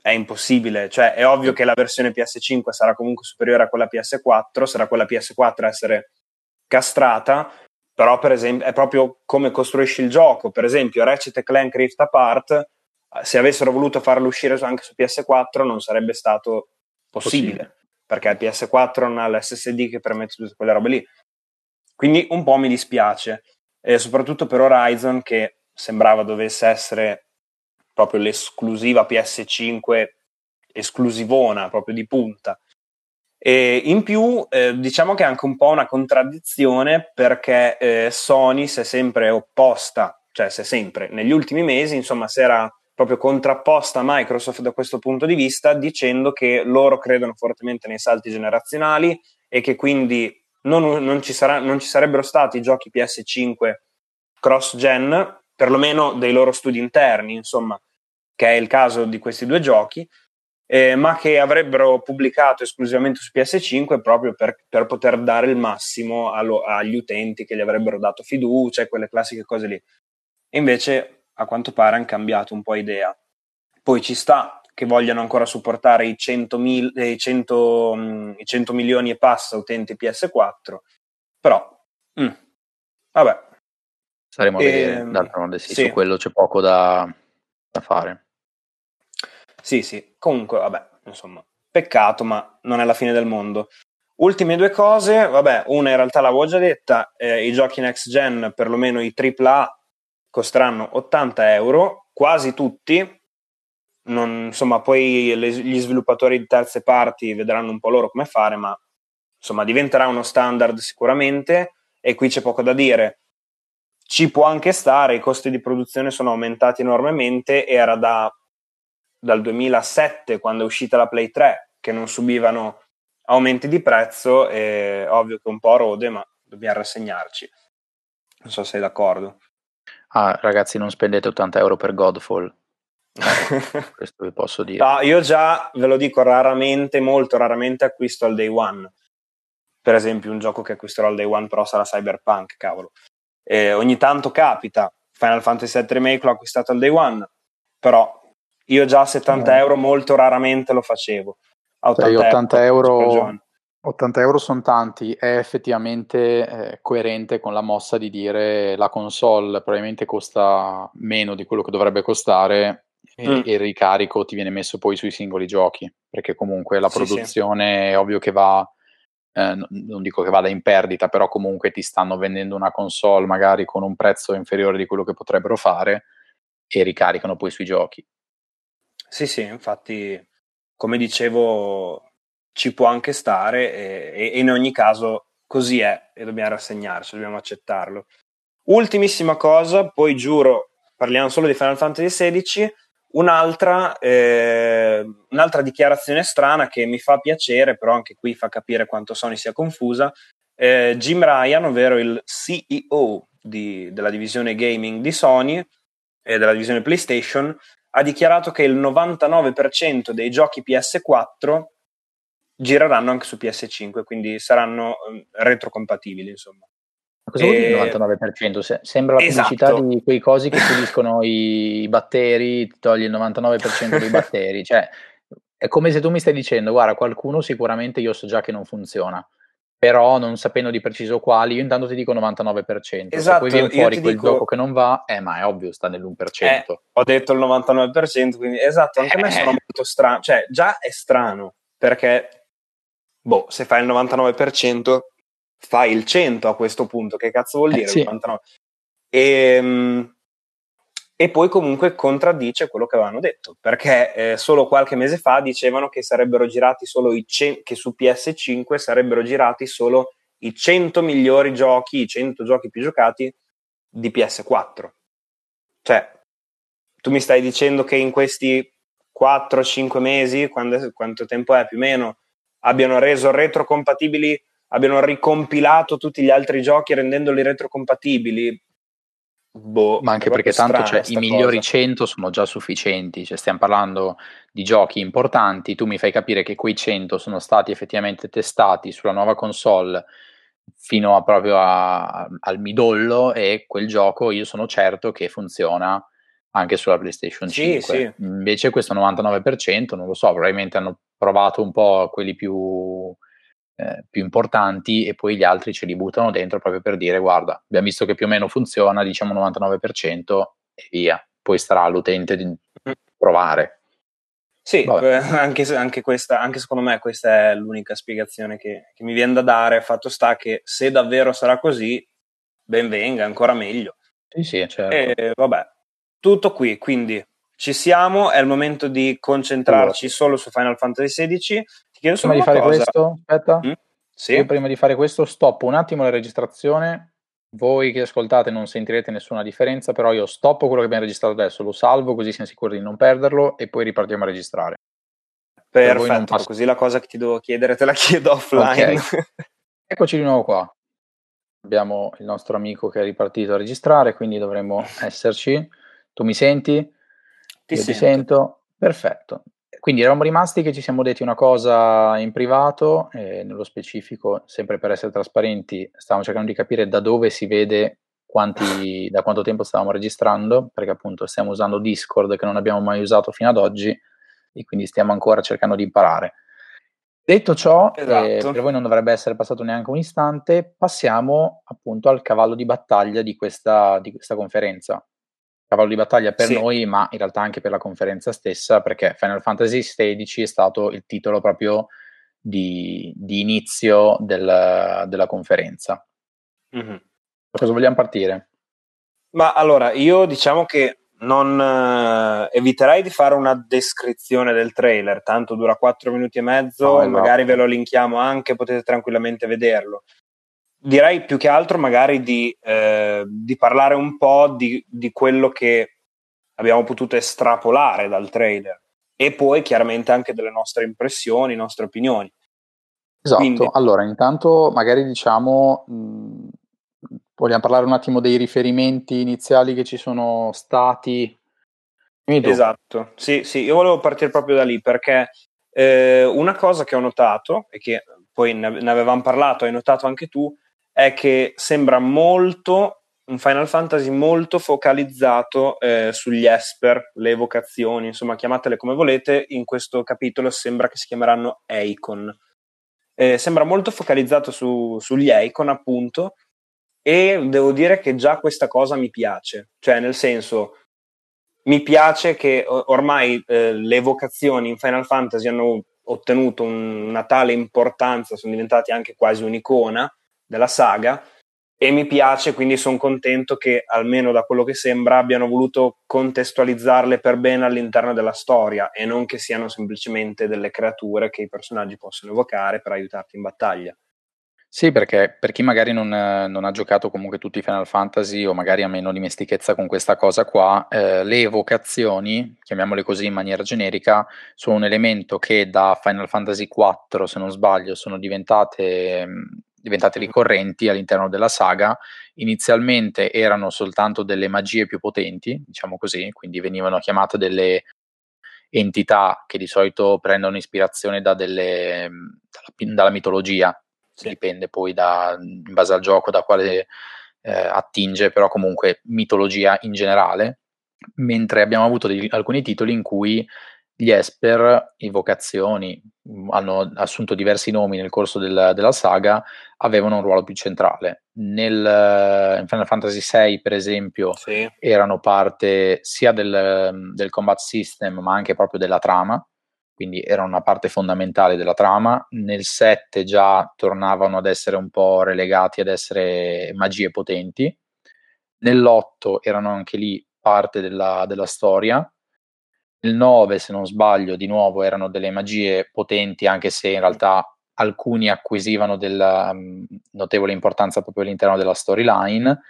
è impossibile. Cioè, è ovvio che la versione PS5 sarà comunque superiore a quella PS4, sarà quella PS4 a essere castrata, però per esempio è proprio come costruisci il gioco. Per esempio, Ratchet Clank Rift Apart, se avessero voluto farlo uscire anche su PS4 non sarebbe stato possibile, possibile. perché il PS4 non ha l'SSD che permette tutte quelle robe lì. Quindi un po' mi dispiace, e soprattutto per Horizon che sembrava dovesse essere proprio l'esclusiva PS5 esclusivona, proprio di punta. E in più, eh, diciamo che è anche un po' una contraddizione perché eh, Sony si è sempre opposta, cioè si è sempre, negli ultimi mesi, insomma, si era proprio contrapposta a Microsoft da questo punto di vista, dicendo che loro credono fortemente nei salti generazionali e che quindi non, non, ci, sarà, non ci sarebbero stati giochi PS5 cross-gen, perlomeno dei loro studi interni, insomma, che è il caso di questi due giochi, eh, ma che avrebbero pubblicato esclusivamente su PS5 proprio per, per poter dare il massimo allo, agli utenti che gli avrebbero dato fiducia e quelle classiche cose lì. E invece, a quanto pare, hanno cambiato un po' idea. Poi ci sta che vogliano ancora supportare i 100, mil, eh, 100, mm, i 100 milioni e passa utenti PS4, però, mm, vabbè. Saremo a vedere, ehm, d'altronde sì, sì, su quello c'è poco da, da fare. Sì, sì, comunque, vabbè, insomma, peccato, ma non è la fine del mondo. Ultime due cose, vabbè, una in realtà l'avevo già detta, eh, i giochi next gen, perlomeno i AAA, costeranno 80 euro, quasi tutti, non, insomma, poi le, gli sviluppatori di terze parti vedranno un po' loro come fare, ma insomma, diventerà uno standard sicuramente. e qui c'è poco da dire. Ci può anche stare, i costi di produzione sono aumentati enormemente, era da, dal 2007, quando è uscita la Play 3, che non subivano aumenti di prezzo, è ovvio che un po' rode, ma dobbiamo rassegnarci. Non so se sei d'accordo. Ah, ragazzi, non spendete 80 euro per Godfall. questo vi posso dire. No, io già ve lo dico raramente, molto raramente acquisto al day one. Per esempio, un gioco che acquisterò al day one, però sarà Cyberpunk, cavolo. Eh, ogni tanto capita. Final Fantasy VII Remake l'ho acquistato al day one, però io già a 70 euro molto raramente lo facevo. A 80, cioè, 80 euro, 80 euro sono tanti, è effettivamente eh, coerente con la mossa di dire la console probabilmente costa meno di quello che dovrebbe costare e, mm. e, il ricarico ti viene messo poi sui singoli giochi, perché comunque la produzione sì, sì. è ovvio che va, eh, non dico che vada in perdita, però comunque ti stanno vendendo una console magari con un prezzo inferiore di quello che potrebbero fare e ricaricano poi sui giochi. Sì, sì, infatti, come dicevo, ci può anche stare e, e in ogni caso così è e dobbiamo rassegnarci, dobbiamo accettarlo. Ultimissima cosa, poi giuro, parliamo solo di Final Fantasy XVI Un'altra, eh, un'altra, dichiarazione strana che mi fa piacere, però anche qui fa capire quanto Sony sia confusa. Eh, Jim Ryan, ovvero il CEO di, della divisione gaming di Sony e della divisione PlayStation, ha dichiarato che il 99% dei giochi PS4 gireranno anche su PS5, quindi saranno eh, retrocompatibili, insomma. Ma cosa vuol dire il 99%? Se- sembra la esatto. pubblicità di quei cosi che puliscono i batteri, togli il 99% dei batteri. Cioè, è come se tu mi stai dicendo, guarda, qualcuno sicuramente io so già che non funziona, però non sapendo di preciso quali, io intanto ti dico 99%. Esatto, poi viene fuori quel dico... gioco che non va, eh, ma è ovvio, sta nell'1%. Eh, ho detto il 99%, quindi esatto, anche eh. a me sono molto strano, cioè già è strano, perché, boh, se fai il 99% fai il 100 a questo punto, che cazzo vuol eh, dire eh, sì. 99? E, ehm, e, poi comunque contraddice quello che avevano detto, perché eh, solo qualche mese fa dicevano che sarebbero girati solo i ce- che su PS5 sarebbero girati solo i 100 migliori giochi, i 100 giochi più giocati di PS4. Cioè, tu mi stai dicendo che in questi 4-5 mesi, quando, quanto tempo è più o meno, abbiano reso retrocompatibili abbiano ricompilato tutti gli altri giochi rendendoli retrocompatibili. Boh, Ma anche perché tanto cioè, i migliori cosa. 100 sono già sufficienti, cioè, stiamo parlando di giochi importanti, tu mi fai capire che quei 100 sono stati effettivamente testati sulla nuova console fino a proprio a, al midollo e quel gioco io sono certo che funziona anche sulla PlayStation 5. Sì, sì. Invece questo 99% non lo so, probabilmente hanno provato un po' quelli più eh, più importanti e poi gli altri ce li buttano dentro proprio per dire guarda, abbiamo visto che più o meno funziona, diciamo 99% e via. Poi starà all'utente di mm. provare. Sì, eh, anche, anche, questa, anche secondo me questa è l'unica spiegazione che, che mi viene da dare. Fatto sta che se davvero sarà così, ben venga, ancora meglio. Sì, sì, certo. E vabbè, tutto qui, quindi ci siamo, è il momento di concentrarci allora. solo su Final Fantasy XVI. Ti chiedo solo prima di fare cosa. questo, aspetta. Mm? Sì. Io prima di fare questo stoppo un attimo la registrazione. Voi che ascoltate non sentirete nessuna differenza, però io stoppo quello che abbiamo registrato adesso, lo salvo così siamo sicuri di non perderlo e poi ripartiamo a registrare. Perfetto, passo... così la cosa che ti devo chiedere te la chiedo offline. Okay. Eccoci di nuovo qua. Abbiamo il nostro amico che è ripartito a registrare, quindi dovremmo esserci. Tu mi senti? Ti, Io sento. ti sento. Perfetto. Quindi eravamo rimasti che ci siamo detti una cosa in privato, eh, nello specifico, sempre per essere trasparenti, stavamo cercando di capire da dove si vede quanti, da quanto tempo stavamo registrando, perché appunto stiamo usando Discord che non abbiamo mai usato fino ad oggi e quindi stiamo ancora cercando di imparare. Detto ciò, eh, esatto. eh, per voi non dovrebbe essere passato neanche un istante, passiamo appunto al cavallo di battaglia di questa, di questa conferenza cavallo di battaglia per sì. noi, ma in realtà anche per la conferenza stessa, perché Final Fantasy XVI è stato il titolo proprio di, di inizio del, della conferenza. Mm-hmm. Da cosa vogliamo partire? Ma allora, io diciamo che non eh, eviterei di fare una descrizione del trailer, tanto dura 4 minuti e mezzo no, e no. magari ve lo linkiamo anche, potete tranquillamente vederlo. Direi più che altro magari di, eh, di parlare un po' di, di, quello che abbiamo potuto estrapolare dal trailer e poi chiaramente anche delle nostre impressioni, nostre opinioni. Esatto, Quindi, allora intanto magari diciamo, mh, vogliamo parlare un attimo dei riferimenti iniziali che ci sono stati. Esatto, sì, sì, io volevo partire proprio da lì perché eh, una cosa che ho notato e che poi ne, ne avevamo parlato, hai notato anche tu, è che sembra molto un Final Fantasy molto focalizzato eh, sugli Esper, le evocazioni, insomma, chiamatele come volete. In questo capitolo sembra che si chiameranno Eikon. Eh, sembra molto focalizzato su, sugli Eikon, appunto, e devo dire che già questa cosa mi piace. Cioè, nel senso, mi piace che ormai eh, le evocazioni in Final Fantasy hanno ottenuto un, una tale importanza, sono diventati anche quasi un'icona della saga e mi piace, quindi sono contento che almeno da quello che sembra abbiano voluto contestualizzarle per bene all'interno della storia e non che siano semplicemente delle creature che i personaggi possono evocare per aiutarti in battaglia. Sì, perché per chi magari non, non, ha giocato comunque tutti i Final Fantasy o magari ha meno dimestichezza con questa cosa qua, eh, le evocazioni, chiamiamole così in maniera generica, sono un elemento che da Final Fantasy IV, se non sbaglio, sono diventate diventate ricorrenti all'interno della saga. Inizialmente erano soltanto delle magie più potenti, diciamo così, quindi venivano chiamate delle entità che di solito prendono ispirazione da delle, dalla, dalla, mitologia, sì. dipende poi da, in base al gioco da quale eh, attinge, però comunque mitologia in generale, mentre abbiamo avuto degli, alcuni titoli in cui gli Esper, invocazioni, hanno assunto diversi nomi nel corso del, della saga, avevano un ruolo più centrale. Nel, in Final Fantasy VI, per esempio, sì. erano parte sia del, del, combat system, ma anche proprio della trama, quindi erano una parte fondamentale della trama. Nel 7 già tornavano ad essere un po' relegati ad essere magie potenti. Nell'8 erano anche lì parte della, della storia il 9, se non sbaglio, di nuovo erano delle magie potenti, anche se in realtà alcuni acquisivano della um, notevole importanza proprio all'interno della storyline.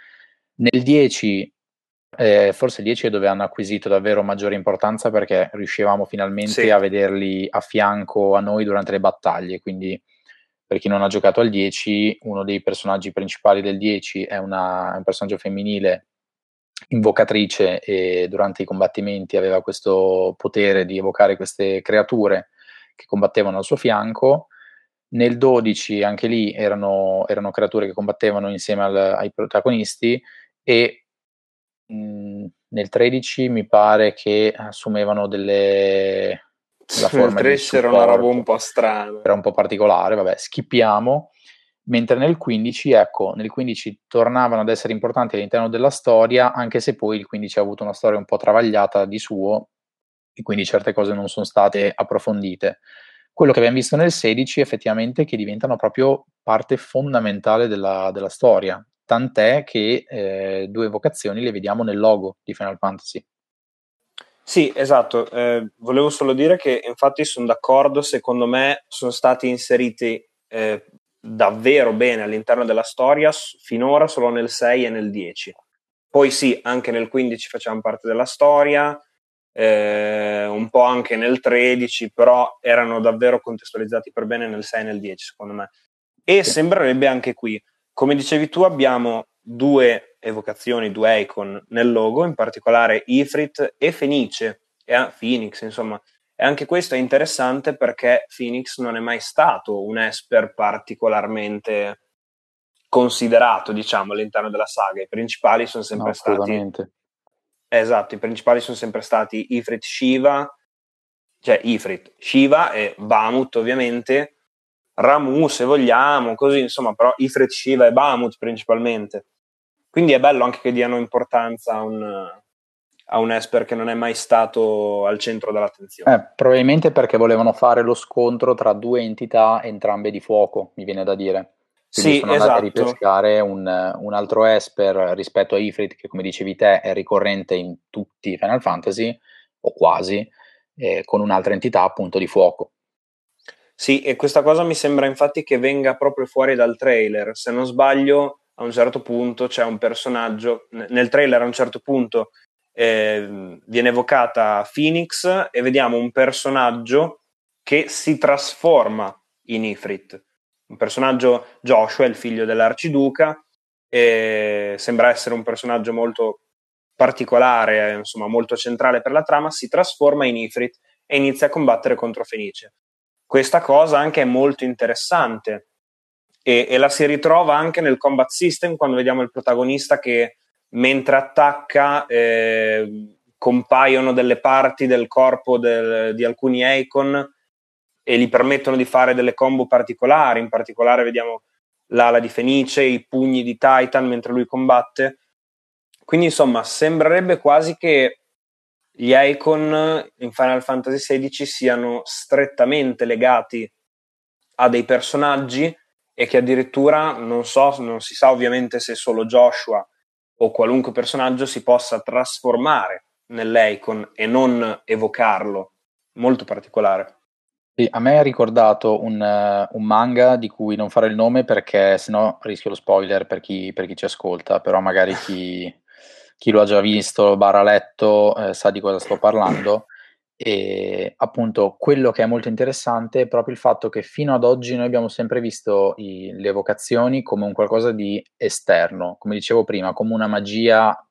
Nel 10, eh, forse il 10 è dove hanno acquisito davvero maggiore importanza perché riuscivamo finalmente sì. a vederli a fianco a noi durante le battaglie. Quindi, per chi non ha giocato al 10, uno dei personaggi principali del 10 è, una, è un personaggio femminile invocatrice e durante i combattimenti aveva questo potere di evocare queste creature che combattevano al suo fianco. Nel 12 anche lì erano, erano creature che combattevano insieme al, ai protagonisti e mh, nel 13 mi pare che assumevano delle... La forma 13 era una roba un po' strana. Era un po' particolare, vabbè, schippiamo mentre nel 15, ecco, nel 15 tornavano ad essere importanti all'interno della storia, anche se poi il 15 ha avuto una storia un po' travagliata di suo e quindi certe cose non sono state approfondite. Quello che abbiamo visto nel 16 effettivamente che diventano proprio parte fondamentale della, della storia, tant'è che eh, due vocazioni le vediamo nel logo di Final Fantasy. Sì, esatto. Eh, volevo solo dire che infatti sono d'accordo, secondo me sono stati inseriti eh, davvero bene all'interno della storia finora solo nel 6 e nel 10. Poi sì, anche nel 15 facevano parte della storia, eh, un po' anche nel 13, però erano davvero contestualizzati per bene nel 6 e nel 10, secondo me. E sembrerebbe anche qui, come dicevi tu, abbiamo due evocazioni, due icon nel logo, in particolare Ifrit e Fenice, e Phoenix, insomma, e anche questo è interessante perché Phoenix non è mai stato un Esper particolarmente considerato, diciamo, all'interno della saga. I principali sono sempre no, stati. Esatto, i principali sono sempre stati Ifrit Shiva, cioè Ifrit, Shiva e Bamut, ovviamente, Ramu, se vogliamo, così, insomma, però Ifrit, Shiva e Bamut principalmente. Quindi è bello anche che diano importanza a un, a un Esper che non è mai stato al centro dell'attenzione. Eh, probabilmente perché volevano fare lo scontro tra due entità entrambe di fuoco, mi viene da dire. Quindi sì, sono esatto. andati a ripescare un, un, altro Esper rispetto a Ifrit, che come dicevi te è ricorrente in tutti i Final Fantasy, o quasi, eh, con un'altra entità appunto di fuoco. Sì, e questa cosa mi sembra infatti che venga proprio fuori dal trailer. Se non sbaglio, a un certo punto c'è un personaggio, nel trailer a un certo punto eh, viene evocata Phoenix e vediamo un personaggio che si trasforma in Ifrit. Un personaggio, Joshua, il figlio dell'arciduca, e sembra essere un personaggio molto particolare, insomma molto centrale per la trama, si trasforma in Ifrit e inizia a combattere contro Fenice. Questa cosa anche è molto interessante e, e, la si ritrova anche nel combat system quando vediamo il protagonista che mentre attacca eh, compaiono delle parti del corpo del, di alcuni icon e gli permettono di fare delle combo particolari, in particolare vediamo l'ala di Fenice, i pugni di Titan mentre lui combatte. Quindi insomma sembrerebbe quasi che gli icon in Final Fantasy XVI siano strettamente legati a dei personaggi e che addirittura non so, non si sa ovviamente se solo Joshua o qualunque personaggio si possa trasformare nell'icon e non evocarlo. Molto particolare. Sì, a me ha ricordato un, uh, un, manga di cui non farò il nome perché sennò rischio lo spoiler per chi, per chi ci ascolta, però magari chi, chi lo ha già visto, barra letto, eh, sa di cosa sto parlando. E appunto quello che è molto interessante è proprio il fatto che fino ad oggi noi abbiamo sempre visto i, le vocazioni come un qualcosa di esterno, come dicevo prima, come una magia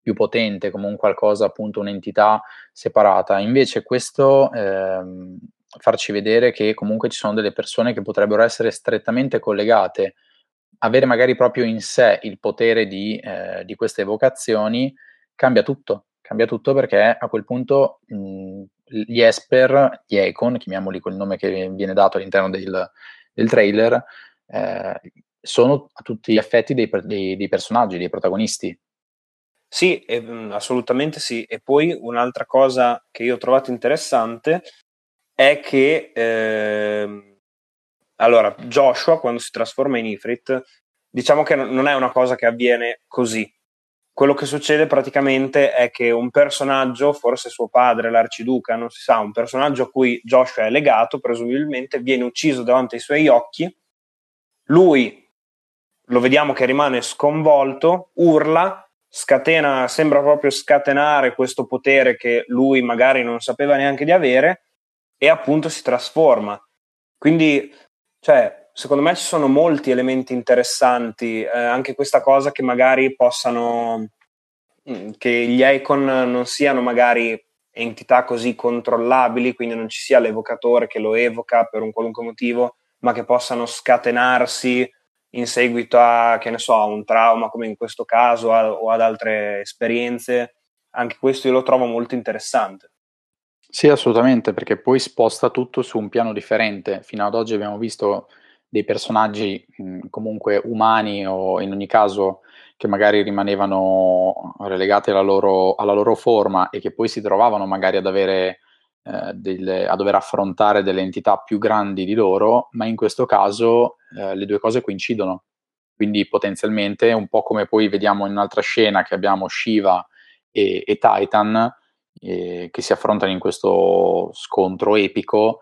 più potente, come un qualcosa, appunto, un'entità separata. Invece questo ehm, farci vedere che comunque ci sono delle persone che potrebbero essere strettamente collegate avere magari proprio in sé il potere di, eh, di queste evocazioni cambia tutto, cambia tutto perché a quel punto mh, gli Esper, gli Econ, chiamiamoli col nome che viene dato all'interno del, del trailer, eh, sono a tutti gli effetti dei, dei, dei personaggi, dei protagonisti. Sì, eh, assolutamente sì. E poi un'altra cosa che io ho trovato interessante è che eh, allora, Joshua quando si trasforma in Ifrit, diciamo che non è una cosa che avviene così. Quello che succede praticamente è che un personaggio, forse suo padre, l'arciduca, non si sa, un personaggio a cui Joshua è legato, presumibilmente viene ucciso davanti ai suoi occhi. Lui lo vediamo che rimane sconvolto, urla, scatena, sembra proprio scatenare questo potere che lui magari non sapeva neanche di avere e appunto si trasforma. Quindi cioè, secondo me ci sono molti elementi interessanti, eh, anche questa cosa che magari possano, mm, che gli icon non siano magari entità così controllabili, quindi non ci sia l'evocatore che lo evoca per un qualunque motivo, ma che possano scatenarsi in seguito a, che ne so, a un trauma come in questo caso a, o ad altre esperienze. Anche questo io lo trovo molto interessante. Sì, assolutamente, perché poi sposta tutto su un piano differente. Fino ad oggi abbiamo visto dei personaggi mh, comunque umani o in ogni caso che magari rimanevano relegati alla loro, alla loro forma e che poi si trovavano magari ad avere eh, delle, a dover affrontare delle entità più grandi di loro, ma in questo caso eh, le due cose coincidono. Quindi potenzialmente, un po' come poi vediamo in un'altra scena che abbiamo Shiva e, e Titan, eh, che si affrontano in questo scontro epico.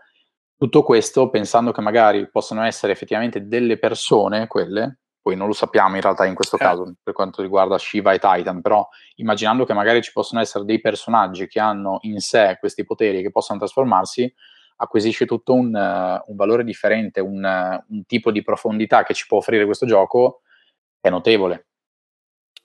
Tutto questo pensando che magari possano essere effettivamente delle persone, quelle, poi non lo sappiamo in realtà in questo eh. caso per quanto riguarda Shiva e Titan, però immaginando che magari ci possono essere dei personaggi che hanno in sé questi poteri e che possono trasformarsi, acquisisce tutto un, uh, un valore differente, un, uh, un, tipo di profondità che ci può offrire questo gioco è notevole.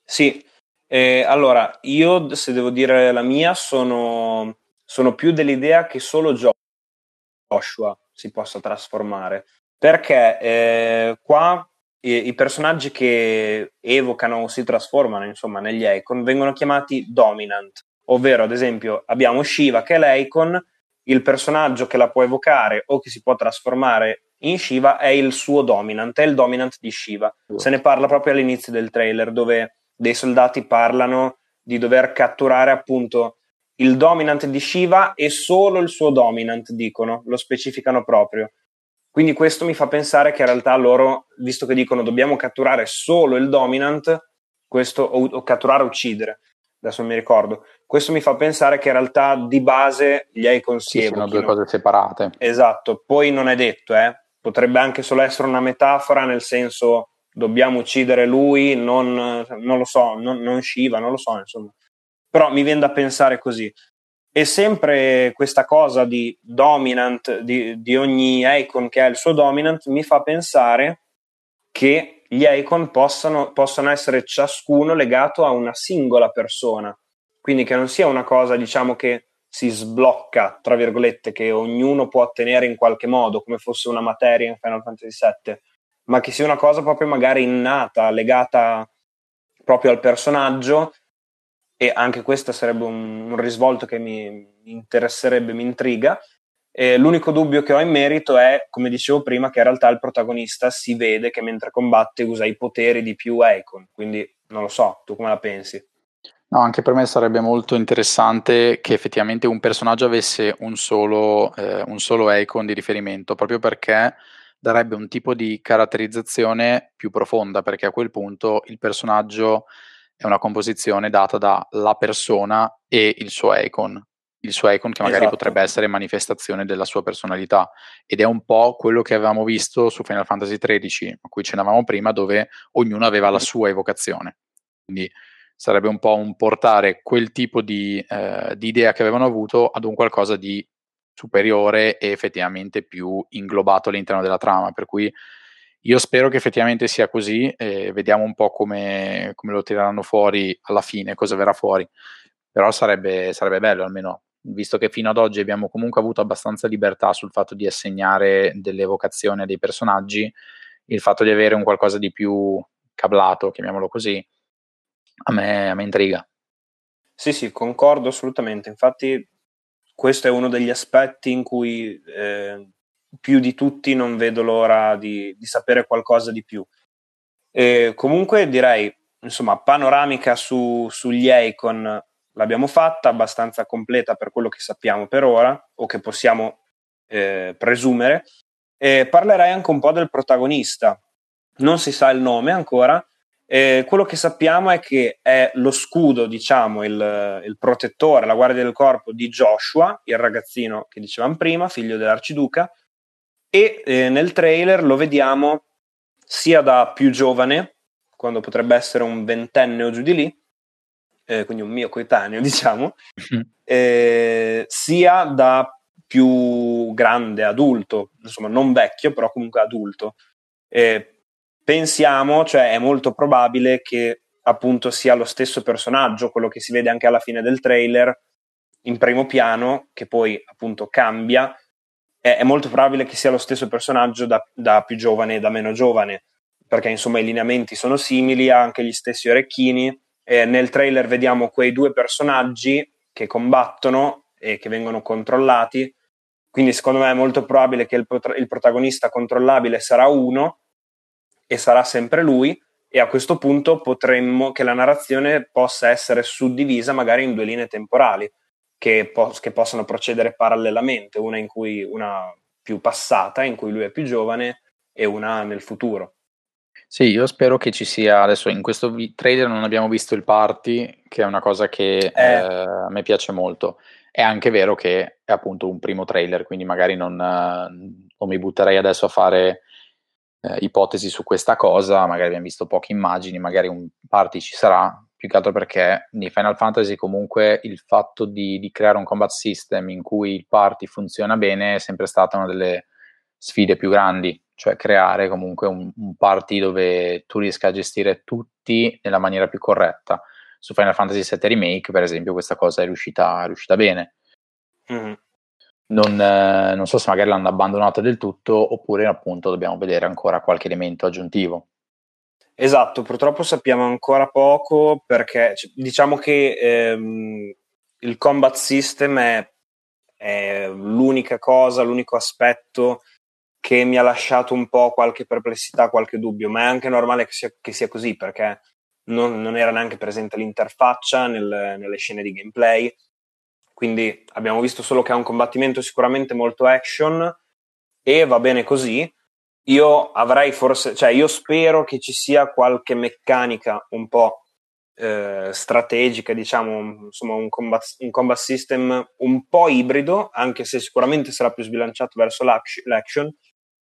Sì, eh, allora, io se devo dire la mia, sono, sono più dell'idea che solo Joshua si possa trasformare. Perché eh, qua i, i, personaggi che evocano o si trasformano, insomma, negli Icon vengono chiamati dominant, ovvero ad esempio abbiamo Shiva che è l'Icon, il personaggio che la può evocare o che si può trasformare in Shiva è il suo dominant, è il dominant di Shiva. Se ne parla proprio all'inizio del trailer dove dei soldati parlano di dover catturare appunto il dominant di Shiva e solo il suo dominant, dicono, lo specificano proprio. Quindi questo mi fa pensare che in realtà loro, visto che dicono dobbiamo catturare solo il dominant, questo, o, o catturare o uccidere, adesso non mi ricordo. Questo mi fa pensare che in realtà di base gli Icon si sì, sono due cose separate. Esatto, poi non è detto, eh. potrebbe anche solo essere una metafora, nel senso dobbiamo uccidere lui, non, non lo so, non, non Shiva, non lo so, insomma. Però mi viene da pensare così. E sempre questa cosa di dominant, di, di ogni icon che ha il suo dominant, mi fa pensare che gli icon possano, possano essere ciascuno legato a una singola persona. Quindi che non sia una cosa, diciamo, che si sblocca, tra virgolette, che ognuno può ottenere in qualche modo, come fosse una materia in Final Fantasy VII, ma che sia una cosa proprio magari innata, legata proprio al personaggio e anche questo sarebbe un, un risvolto che mi interesserebbe, mi intriga. E l'unico dubbio che ho in merito è, come dicevo prima, che in realtà il protagonista si vede che mentre combatte usa i poteri di più Icon, quindi non lo so, tu come la pensi? No, anche per me sarebbe molto interessante che effettivamente un personaggio avesse un solo, eh, un solo icon di riferimento, proprio perché darebbe un tipo di caratterizzazione più profonda, perché a quel punto il personaggio è una composizione data dalla persona e il suo icon. Il suo icon che magari esatto. potrebbe essere manifestazione della sua personalità ed è un po' quello che avevamo visto su Final Fantasy XIII, a cui cenavamo prima, dove ognuno aveva la sua evocazione. Quindi sarebbe un po' un portare quel tipo di, eh, di idea che avevano avuto ad un qualcosa di superiore e effettivamente più inglobato all'interno della trama. Per cui io spero che effettivamente sia così e vediamo un po' come, come lo tireranno fuori alla fine, cosa verrà fuori. Però sarebbe, sarebbe bello almeno, visto che fino ad oggi abbiamo comunque avuto abbastanza libertà sul fatto di assegnare delle evocazioni a dei personaggi, il fatto di avere un qualcosa di più cablato, chiamiamolo così, a me, a me intriga. Sì, sì, concordo assolutamente. Infatti, questo è uno degli aspetti in cui eh, più di tutti non vedo l'ora di, di sapere qualcosa di più. E comunque direi, insomma, panoramica su, sugli Icon l'abbiamo fatta, abbastanza completa per quello che sappiamo per ora o che possiamo eh, presumere. E parlerei anche un po' del protagonista. Non si sa il nome ancora. E quello che sappiamo è che è lo scudo, diciamo, il, il protettore, la guardia del corpo di Joshua, il ragazzino che dicevamo prima, figlio dell'arciduca, e eh, nel trailer lo vediamo sia da più giovane, quando potrebbe essere un ventenne o giù di lì, eh, quindi un mio coetaneo diciamo, mm-hmm. eh, sia da più grande, adulto, insomma non vecchio, però comunque adulto. Pensiamo, cioè è molto probabile che appunto sia lo stesso personaggio, quello che si vede anche alla fine del trailer, in primo piano, che poi appunto cambia è, è, molto probabile che sia lo stesso personaggio da, da, più giovane e da meno giovane, perché insomma i lineamenti sono simili, ha anche gli stessi orecchini. Eh, nel trailer vediamo quei due personaggi che combattono e che vengono controllati, quindi secondo me è molto probabile che il, il protagonista controllabile sarà uno e sarà sempre lui e a questo punto potremmo che la narrazione possa essere suddivisa magari in due linee temporali che, po- che possono procedere parallelamente, una in cui una più passata, in cui lui è più giovane, e una nel futuro. Sì, io spero che ci sia adesso in questo vi- trailer non abbiamo visto il party, che è una cosa che eh. Eh, a me piace molto. È anche vero che è appunto un primo trailer, quindi magari non, non mi butterei adesso a fare eh, ipotesi su questa cosa, magari abbiamo visto poche immagini, magari un party ci sarà, più che altro perché nei Final Fantasy comunque il fatto di, di, creare un combat system in cui il party funziona bene è sempre stata una delle sfide più grandi, cioè creare comunque un, un party dove tu riesca a gestire tutti nella maniera più corretta. Su Final Fantasy VII Remake, per esempio, questa cosa è riuscita, è riuscita bene. Mm-hmm. Non, eh, non so se magari l'hanno abbandonata del tutto oppure appunto dobbiamo vedere ancora qualche elemento aggiuntivo. Esatto, purtroppo sappiamo ancora poco perché diciamo che ehm, il combat system è, è, l'unica cosa, l'unico aspetto che mi ha lasciato un po' qualche perplessità, qualche dubbio, ma è anche normale che sia, che sia così perché non, non, era neanche presente l'interfaccia nel, nelle scene di gameplay, quindi abbiamo visto solo che è un combattimento sicuramente molto action e va bene così io avrei forse, cioè io spero che ci sia qualche meccanica un po' eh, strategica, diciamo, insomma, un combat, un combat, system un po' ibrido, anche se sicuramente sarà più sbilanciato verso l'action,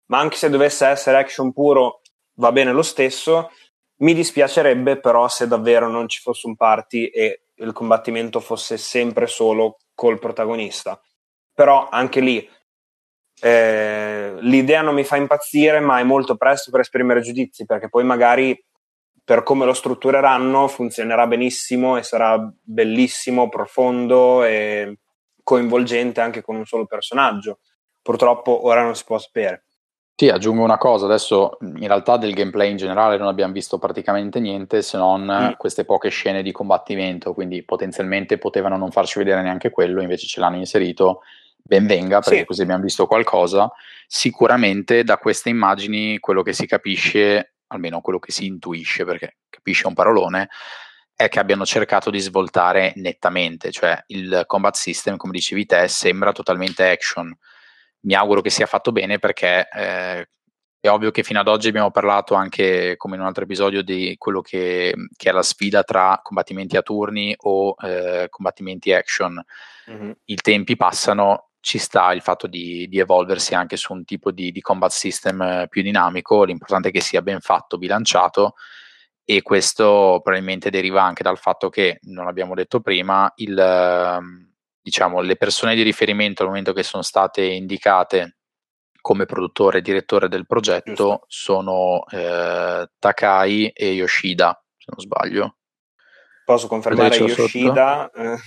ma anche se dovesse essere action puro va bene lo stesso. Mi dispiacerebbe però se davvero non ci fosse un party e il combattimento fosse sempre solo col protagonista. Però anche lì eh, l'idea non mi fa impazzire, ma è molto presto per esprimere giudizi, perché poi magari per come lo struttureranno funzionerà benissimo e sarà bellissimo, profondo e coinvolgente anche con un solo personaggio. Purtroppo ora non si può sapere. Sì, aggiungo una cosa, adesso in realtà del gameplay in generale non abbiamo visto praticamente niente se non mm. queste poche scene di combattimento, quindi potenzialmente potevano non farci vedere neanche quello, invece ce l'hanno inserito, ben venga perché sì. così abbiamo visto qualcosa. Sicuramente da queste immagini quello che si capisce almeno quello che si intuisce, perché capisce un parolone, è che abbiano cercato di svoltare nettamente, cioè il combat system, come dicevi te, sembra totalmente action. Mi auguro che sia fatto bene perché eh, è ovvio che fino ad oggi abbiamo parlato anche, come in un altro episodio, di quello che, che è la sfida tra combattimenti a turni o eh, combattimenti action. Mm-hmm. I tempi passano, ci sta il fatto di, di, evolversi anche su un tipo di, di, combat system eh, più dinamico, l'importante è che sia ben fatto, bilanciato e questo probabilmente deriva anche dal fatto che, non abbiamo detto prima, il, ehm, diciamo, le persone di riferimento al momento che sono state indicate come produttore e direttore del progetto Giusto. sono eh, Takai e Yoshida, se non sbaglio. Posso confermare Yoshida? Eh,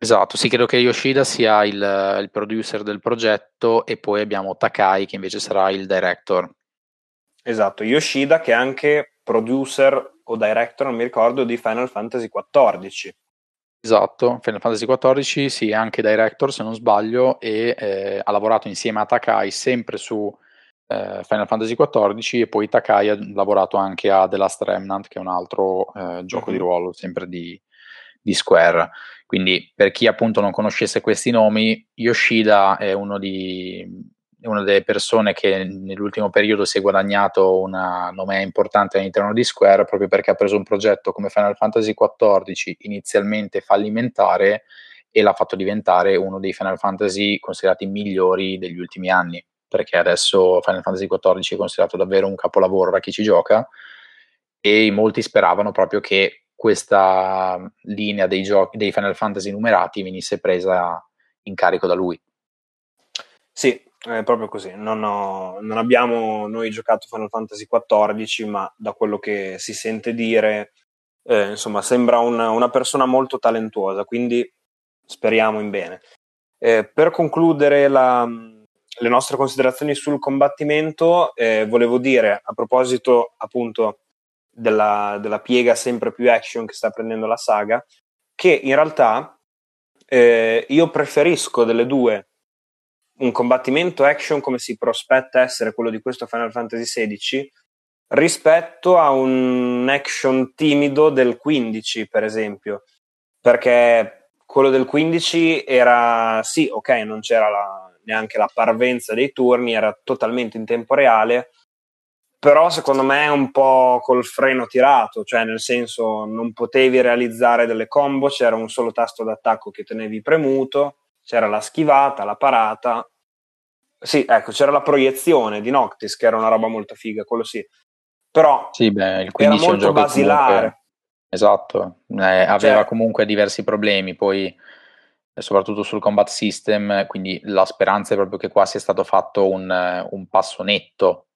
Esatto, sì, credo che Yoshida sia il, il, producer del progetto e poi abbiamo Takai che invece sarà il director. Esatto, Yoshida che è anche producer o director, non mi ricordo, di Final Fantasy XIV. Esatto, Final Fantasy XIV, sì, è anche director se non sbaglio e eh, ha lavorato insieme a Takai sempre su eh, Final Fantasy XIV e poi Takai ha lavorato anche a The Last Remnant che è un altro eh, gioco mm-hmm. di ruolo sempre di, di Square. Quindi per chi appunto non conoscesse questi nomi, Yoshida è uno di, una delle persone che nell'ultimo periodo si è guadagnato una nome importante all'interno di Square proprio perché ha preso un progetto come Final Fantasy XIV inizialmente fallimentare e l'ha fatto diventare uno dei Final Fantasy considerati migliori degli ultimi anni perché adesso Final Fantasy XIV è considerato davvero un capolavoro da chi ci gioca e molti speravano proprio che questa linea dei giochi dei Final Fantasy numerati venisse presa in carico da lui. Sì, è proprio così. Non, ho, non abbiamo noi giocato Final Fantasy XIV, ma da quello che si sente dire, eh, insomma, sembra una, una, persona molto talentuosa, quindi speriamo in bene. Eh, per concludere la, le nostre considerazioni sul combattimento, eh, volevo dire a proposito appunto della, della, piega sempre più action che sta prendendo la saga, che in realtà eh, io preferisco delle due un combattimento action come si prospetta essere quello di questo Final Fantasy XVI rispetto a un action timido del 15 per esempio. Perché quello del 15 era sì ok non c'era la, neanche la parvenza dei turni era totalmente in tempo reale però secondo me è un po' col freno tirato, cioè nel senso non potevi realizzare delle combo, c'era un solo tasto d'attacco che tenevi premuto, c'era la schivata, la parata. Sì, ecco, c'era la proiezione di Noctis che era una roba molto figa, quello sì. Però sì, beh, il era molto basilare. Comunque, esatto, eh, aveva cioè, comunque diversi problemi, poi eh, soprattutto sul combat system, quindi la speranza è proprio che qua sia stato fatto un, un passo netto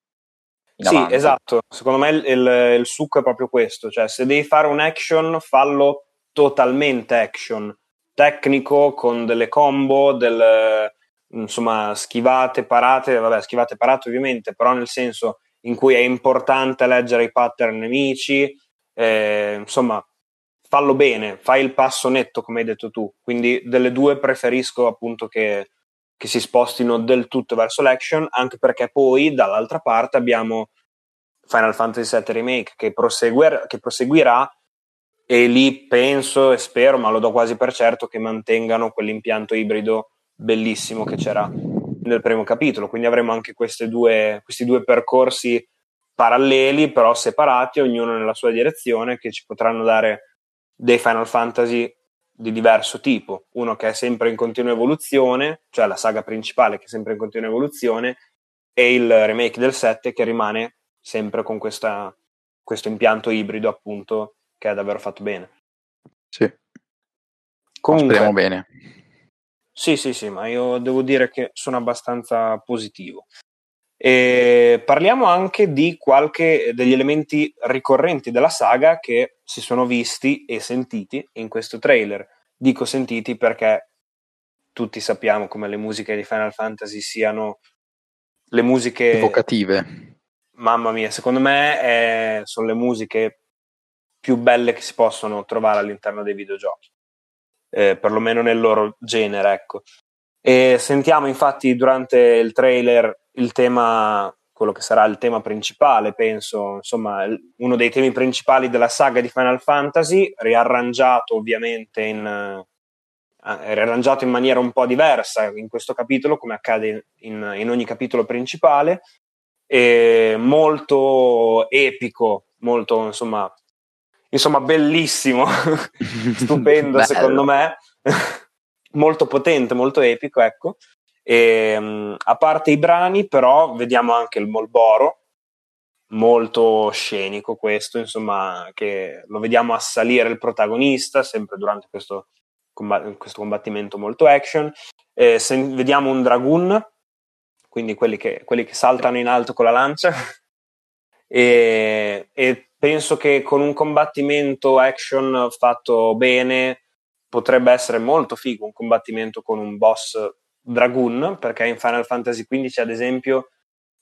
sì, avanti. esatto. Secondo me il, il, il, succo è proprio questo. Cioè, se devi fare un action, fallo totalmente action. Tecnico, con delle combo, delle, insomma, schivate, parate. Vabbè, schivate, parate ovviamente, però nel senso in cui è importante leggere i pattern nemici. Eh, insomma, fallo bene, fai il passo netto, come hai detto tu. Quindi delle due preferisco appunto che che si spostino del tutto verso l'action, anche perché poi dall'altra parte abbiamo Final Fantasy VII Remake che, proseguir- che proseguirà e lì penso e spero, ma lo do quasi per certo, che mantengano quell'impianto ibrido bellissimo che c'era nel primo capitolo. Quindi avremo anche due, questi due percorsi paralleli, però separati, ognuno nella sua direzione, che ci potranno dare dei Final Fantasy di diverso tipo, uno che è sempre in continua evoluzione, cioè la saga principale che è sempre in continua evoluzione, e il remake del 7 che rimane sempre con questa, questo impianto ibrido appunto che è davvero fatto bene. Sì. Comunque, Speriamo bene. Sì, sì, sì, ma io devo dire che sono abbastanza positivo. E parliamo anche di qualche degli elementi ricorrenti della saga che si sono visti e sentiti in questo trailer. Dico sentiti perché tutti sappiamo come le musiche di Final Fantasy siano le musiche evocative. Mamma mia, secondo me è, sono le musiche più belle che si possono trovare all'interno dei videogiochi, eh, perlomeno nel loro genere, ecco. E sentiamo infatti durante il trailer il tema, quello che sarà il tema principale, penso, insomma, uno dei temi principali della saga di Final Fantasy, riarrangiato ovviamente in, eh, riarrangiato in maniera un po' diversa in questo capitolo, come accade in, in ogni capitolo principale, e molto epico, molto insomma, insomma bellissimo, stupendo secondo me, molto potente, molto epico, ecco. E, um, a parte i brani, però, vediamo anche il Molboro, molto scenico questo, insomma, che lo vediamo assalire il protagonista, sempre durante questo, comb- questo combattimento molto action. Eh, se, vediamo un Dragoon, quindi quelli che, quelli che, saltano in alto con la lancia. e, e penso che con un combattimento action fatto bene potrebbe essere molto figo un combattimento con un boss Dragoon, perché in Final Fantasy XV, ad esempio,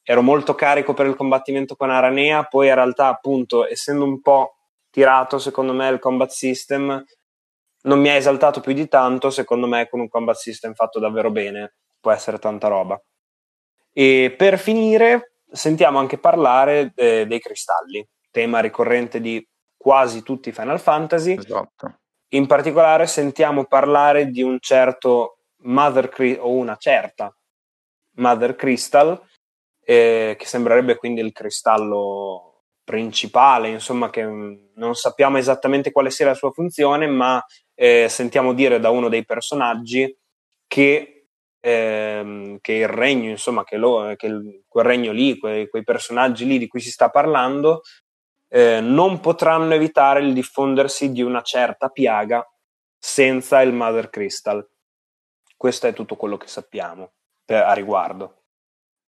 ero molto carico per il combattimento con Aranea, poi in realtà, appunto, essendo un po' tirato, secondo me, il combat system non mi ha esaltato più di tanto, secondo me, con un combat system fatto davvero bene, può essere tanta roba. E per finire, sentiamo anche parlare eh, dei cristalli, tema ricorrente di quasi tutti i Final Fantasy. Esatto. In particolare sentiamo parlare di un certo Mother o una certa Mother Crystal, eh, che sembrerebbe quindi il cristallo principale, insomma, che non sappiamo esattamente quale sia la sua funzione, ma eh, sentiamo dire da uno dei personaggi che, ehm, che il regno, insomma, che, lo, che il, quel regno lì, quei, quei, personaggi lì di cui si sta parlando, eh, non potranno evitare il diffondersi di una certa piaga senza il Mother Crystal. Questo è tutto quello che sappiamo per, a riguardo.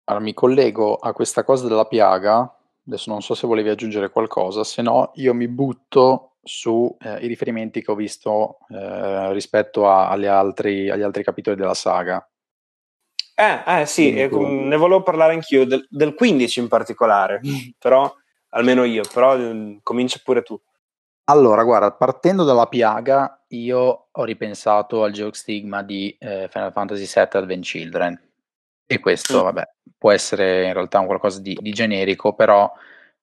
Allora, mi collego a questa cosa della piaga. Adesso non so se volevi aggiungere qualcosa, se no io mi butto sui eh, riferimenti che ho visto eh, rispetto a, altri, agli altri capitoli della saga. Eh, eh sì, eh, ne volevo parlare anch'io, del, del 15 in particolare, però almeno io, però eh, comincia pure tu. Allora, guarda, partendo dalla piaga, io ho ripensato al Geox Stigma di eh, Final Fantasy VII Advent Children. E questo, mm. vabbè, può essere in realtà un qualcosa di, di, generico, però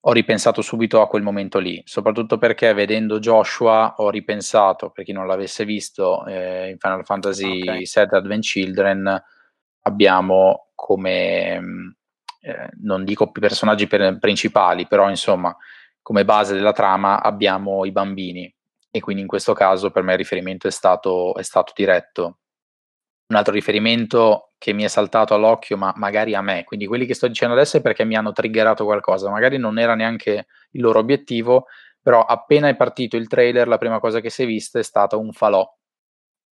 ho ripensato subito a quel momento lì, soprattutto perché vedendo Joshua ho ripensato, per chi non l'avesse visto, eh, in Final Fantasy okay. VII Advent Children abbiamo come, mm, eh, non dico personaggi per, principali, però insomma come base della trama abbiamo i bambini e quindi in questo caso per me il riferimento è stato, è stato diretto. Un altro riferimento che mi è saltato all'occhio, ma magari a me, quindi quelli che sto dicendo adesso è perché mi hanno triggerato qualcosa, magari non era neanche il loro obiettivo, però appena è partito il trailer la prima cosa che si è vista è stata un falò.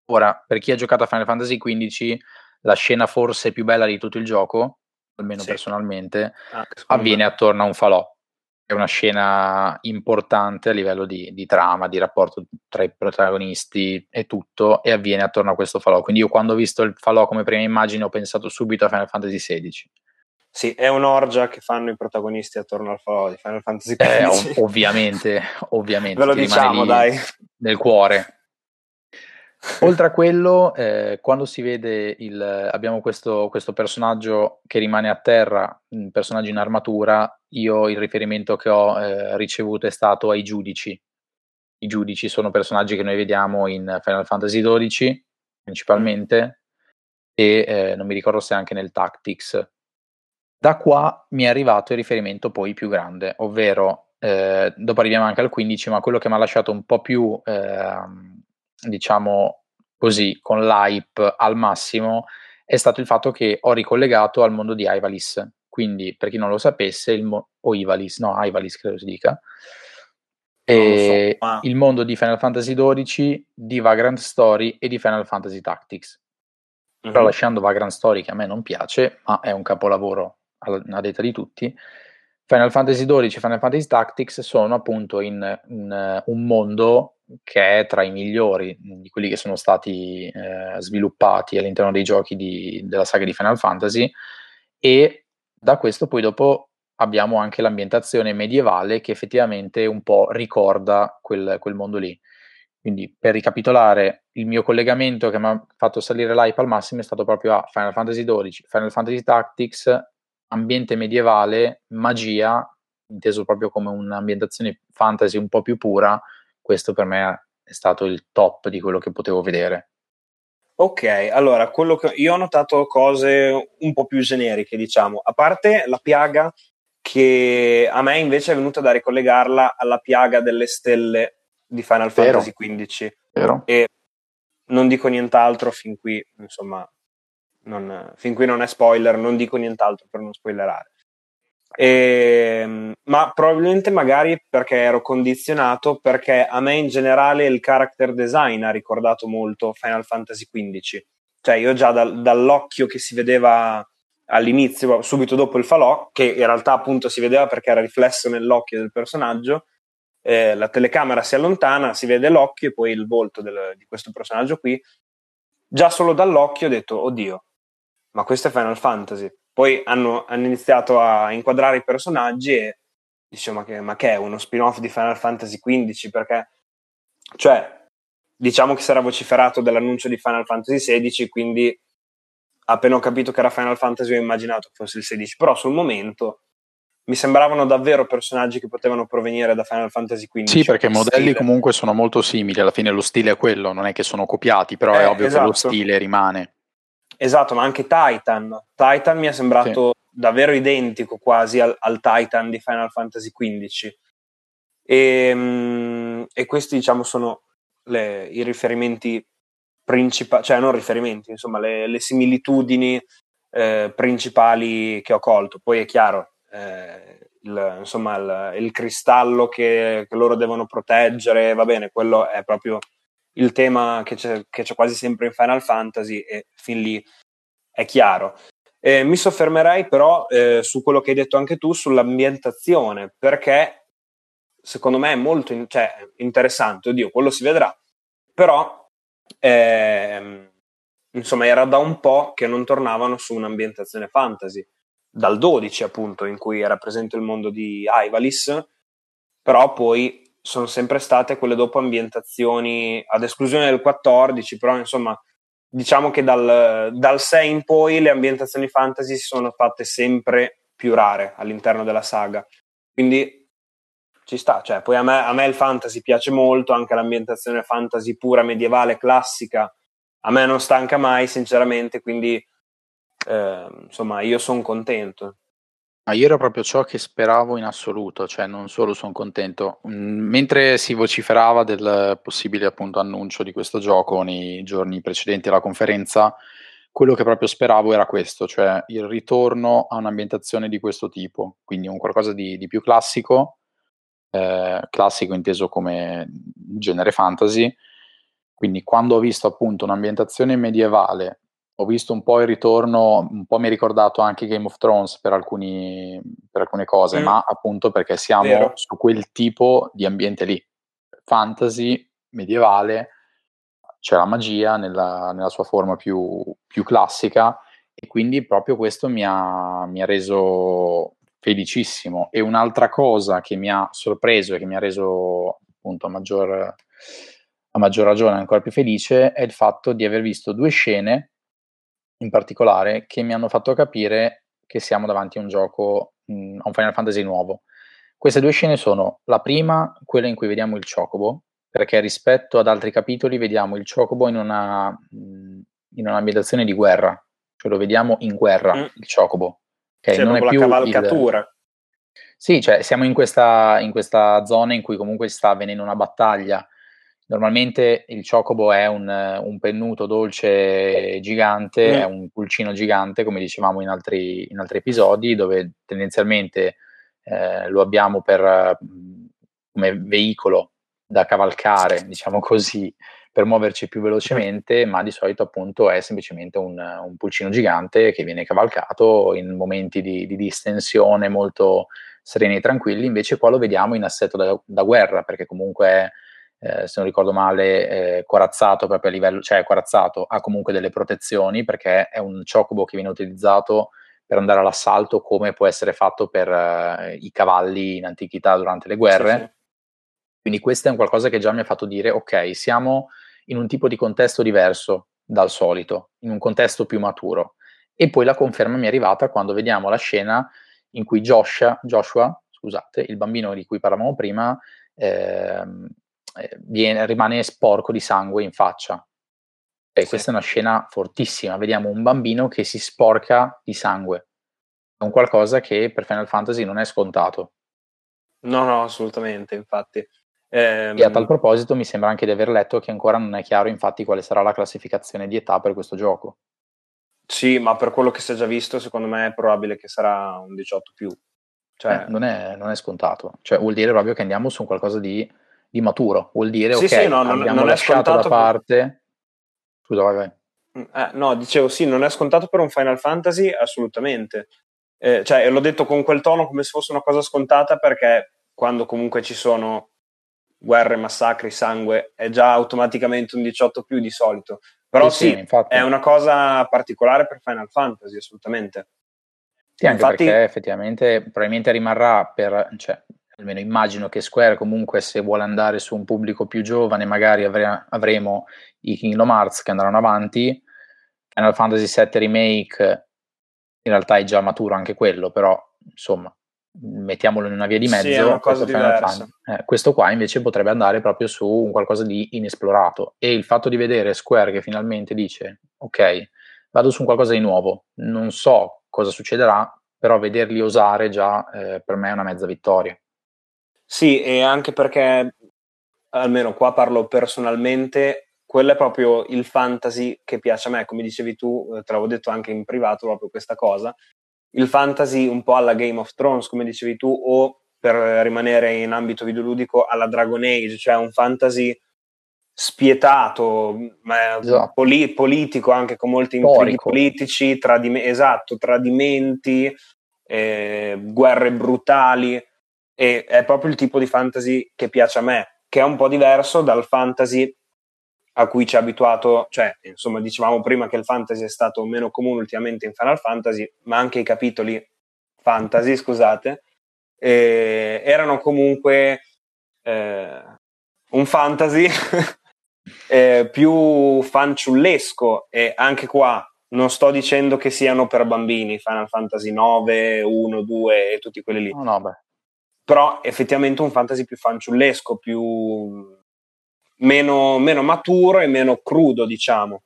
Ora, per chi ha giocato a Final Fantasy XV, la scena forse più bella di tutto il gioco, almeno sì. personalmente, ah, avviene attorno a un falò è una scena importante a livello di, di, trama, di rapporto tra i protagonisti e tutto, e avviene attorno a questo falò. Quindi io quando ho visto il falò come prima immagine ho pensato subito a Final Fantasy XVI. Sì, è un'orgia che fanno i protagonisti attorno al falò di Final Fantasy XVI. Eh, ov- ovviamente, ovviamente. Ve lo diciamo, dai. Nel cuore. Oltre a quello, eh, quando si vede il, abbiamo questo, questo, personaggio che rimane a terra, un personaggio in armatura, io il riferimento che ho eh, ricevuto è stato ai giudici. I giudici sono personaggi che noi vediamo in Final Fantasy XII principalmente e eh, non mi ricordo se anche nel Tactics. Da qua mi è arrivato il riferimento poi più grande, ovvero eh, dopo arriviamo anche al 15, ma quello che mi ha lasciato un po' più, eh, diciamo così, con l'hype al massimo è stato il fatto che ho ricollegato al mondo di Ivalis. Quindi, per chi non lo sapesse, mo- o Ivalis, no, Ivalis credo si dica, so, ma... il mondo di Final Fantasy XII, di Vagrant Story e di Final Fantasy Tactics. Mm-hmm. Però mhm. lasciando Vagrant Story, che a me non piace, ma è un capolavoro a detta di tutti, Final Fantasy XII e Final Fantasy Tactics sono appunto in, in uh, un mondo che è tra i migliori di quelli che sono stati eh, sviluppati all'interno dei giochi di, della saga di Final Fantasy e da questo poi dopo abbiamo anche l'ambientazione medievale che effettivamente un po' ricorda quel, quel mondo lì. Quindi per ricapitolare, il mio collegamento che mi ha fatto salire l'hype al massimo è stato proprio a Final Fantasy XII, Final Fantasy Tactics, ambiente medievale, magia, inteso proprio come un'ambientazione fantasy un po' più pura, questo per me è stato il top di quello che potevo vedere. Ok, allora, quello che io ho notato cose un po' più generiche, diciamo, a parte la piaga che a me invece è venuta da ricollegarla alla piaga delle stelle di Final Vero. Fantasy XV. Vero. E non dico nient'altro fin qui, insomma, non, fin qui non è spoiler, non dico nient'altro per non spoilerare. E, ehm, ma probabilmente magari perché ero condizionato, perché a me in generale il character design ha ricordato molto Final Fantasy XV. Cioè io già dal, dall'occhio che si vedeva all'inizio, subito dopo il falò, che in realtà appunto si vedeva perché era riflesso nell'occhio del personaggio, eh, la telecamera si allontana, si vede l'occhio e poi il volto del, di questo personaggio qui. Già solo dall'occhio ho detto, oddio, ma questo è Final Fantasy. Poi hanno, hanno iniziato a inquadrare i personaggi e dicevo, ma che, ma che è uno spin-off di Final Fantasy XV? Perché, cioè, diciamo che si era vociferato dell'annuncio di Final Fantasy XVI, quindi appena ho capito che era Final Fantasy ho immaginato che fosse il 16, però sul momento mi sembravano davvero personaggi che potevano provenire da Final Fantasy XV. Sì, perché i modelli stile. comunque sono molto simili, alla fine lo stile è quello, non è che sono copiati, però eh, è ovvio esatto. che lo esatto. stile rimane. Esatto, ma anche Titan. Titan mi è sembrato sì. davvero identico quasi al, al, Titan di Final Fantasy XV. E, um, e questi, diciamo, sono le, i riferimenti principali, cioè non riferimenti, insomma, le, le similitudini eh, principali che ho colto. Poi è chiaro, eh, il, insomma, il, il cristallo che, che, loro devono proteggere, va bene, quello è proprio il tema che c'è, che c'è quasi sempre in Final Fantasy e fin lì è chiaro. Eh, mi soffermerei però eh, su quello che hai detto anche tu, sull'ambientazione, perché secondo me è molto in- cioè, interessante, oddio, quello si vedrà, però ehm, insomma era da un po' che non tornavano su un'ambientazione fantasy, dal 12 appunto, in cui era presente il mondo di Ivalis, però poi sono sempre state quelle dopo ambientazioni, ad esclusione del 14, però insomma diciamo che dal, dal 6 in poi le ambientazioni fantasy si sono fatte sempre più rare all'interno della saga. Quindi ci sta, cioè, poi a me, a me il fantasy piace molto, anche l'ambientazione fantasy pura, medievale, classica, a me non stanca mai, sinceramente, quindi eh, insomma io sono contento. Ma io era proprio ciò che speravo in assoluto, cioè non solo sono contento. Mm, mentre si vociferava del possibile appunto annuncio di questo gioco nei giorni precedenti alla conferenza, quello che proprio speravo era questo, cioè il ritorno a un'ambientazione di questo tipo, quindi un qualcosa di, di più classico, eh, classico inteso come genere fantasy. Quindi quando ho visto appunto un'ambientazione medievale ho visto un po' il ritorno, un po' mi ha ricordato anche Game of Thrones per, alcuni, per alcune cose, mm. ma appunto perché siamo Vero. su quel tipo di ambiente lì, fantasy, medievale, c'è la magia nella, nella sua forma più, più, classica e quindi proprio questo mi ha, mi ha reso felicissimo. E un'altra cosa che mi ha sorpreso e che mi ha reso appunto a maggior, a maggior ragione ancora più felice è il fatto di aver visto due scene in particolare che mi hanno fatto capire che siamo davanti a un gioco, mh, a un Final Fantasy nuovo. Queste due scene sono la prima, quella in cui vediamo il Chocobo, perché rispetto ad altri capitoli vediamo il Chocobo in, una, mh, in un'ambientazione di guerra, cioè lo vediamo in guerra, mm. il Chocobo. Okay? Cioè, non è più la cavalcatura. Il... Sì, cioè siamo in questa, in questa zona in cui comunque sta avvenendo una battaglia. Normalmente il Chocobo è un, un pennuto dolce gigante, mm. è un pulcino gigante, come dicevamo in altri, in altri episodi, dove tendenzialmente eh, lo abbiamo per, come veicolo da cavalcare, diciamo così, per muoverci più velocemente, ma di solito appunto è semplicemente un, un pulcino gigante che viene cavalcato in momenti di, di, distensione molto sereni e tranquilli, invece qua lo vediamo in assetto da, da guerra, perché comunque è, eh, se non ricordo male, eh, corazzato proprio a livello, cioè corazzato, ha comunque delle protezioni, perché è un chocobo che viene utilizzato per andare all'assalto come può essere fatto per uh, i cavalli in antichità durante le guerre. Sì, sì. Quindi questo è un qualcosa che già mi ha fatto dire, ok, siamo in un tipo di contesto diverso dal solito, in un contesto più maturo. E poi la conferma mi è arrivata quando vediamo la scena in cui Joshua, Joshua scusate, il bambino di cui parlavamo prima, ehm, eh, viene, rimane sporco di sangue in faccia. E sì. questa è una scena fortissima. Vediamo un bambino che si sporca di sangue. È un qualcosa che per Final Fantasy non è scontato. No, no, assolutamente, infatti. Ehm... E a tal proposito mi sembra anche di aver letto che ancora non è chiaro infatti quale sarà la classificazione di età per questo gioco. Sì, ma per quello che si è già visto, secondo me è probabile che sarà un 18 più. Cioè... Eh, non, è, non, è, scontato. Cioè, vuol dire proprio che andiamo su qualcosa di, di maturo. Vuol dire, sì, ok, sì, no, non, abbiamo non lasciato da parte... Per... Scusa, vai, vai. Mm, eh, no, dicevo sì, non è scontato per un Final Fantasy, assolutamente. Eh, cioè, l'ho detto con quel tono come se fosse una cosa scontata perché quando comunque ci sono guerre, massacri, sangue, è già automaticamente un 18 più di solito. Però sì, sì, sì è una cosa particolare per Final Fantasy, assolutamente. Sì, anche Infatti, perché effettivamente probabilmente rimarrà per, cioè, almeno immagino che Square comunque se vuole andare su un pubblico più giovane, magari avre- avremo i Kingdom Hearts che andranno avanti, Final Fantasy VII Remake in realtà è già maturo anche quello, però insomma mettiamolo in una via di mezzo. Sì, una cosa diversa. Eh, questo qua invece potrebbe andare proprio su un qualcosa di inesplorato e il fatto di vedere Square che finalmente dice ok, vado su un qualcosa di nuovo, non so cosa succederà, però vederli osare già eh, per me è una mezza vittoria. Sì, e anche perché almeno qua parlo personalmente, quello è proprio il fantasy che piace a me, come dicevi tu, eh, te l'avevo detto anche in privato proprio questa cosa, il fantasy un po' alla Game of Thrones, come dicevi tu, o per rimanere in ambito videoludico alla Dragon Age, cioè un fantasy spietato, esatto. poli- politico anche con molti intrighi politici, tradim- esatto, tradimenti, eh, guerre brutali e è proprio il tipo di fantasy che piace a me, che è un po' diverso dal fantasy a cui ci ha abituato, cioè, insomma, dicevamo prima che il fantasy è stato meno comune ultimamente in Final Fantasy, ma anche i capitoli fantasy, scusate, eh, erano comunque eh, un fantasy eh, più fanciullesco e anche qua non sto dicendo che siano per bambini Final Fantasy 9, 1, 2 e tutti quelli lì. No, no, Però effettivamente un fantasy più fanciullesco, più meno, meno maturo e meno crudo, diciamo.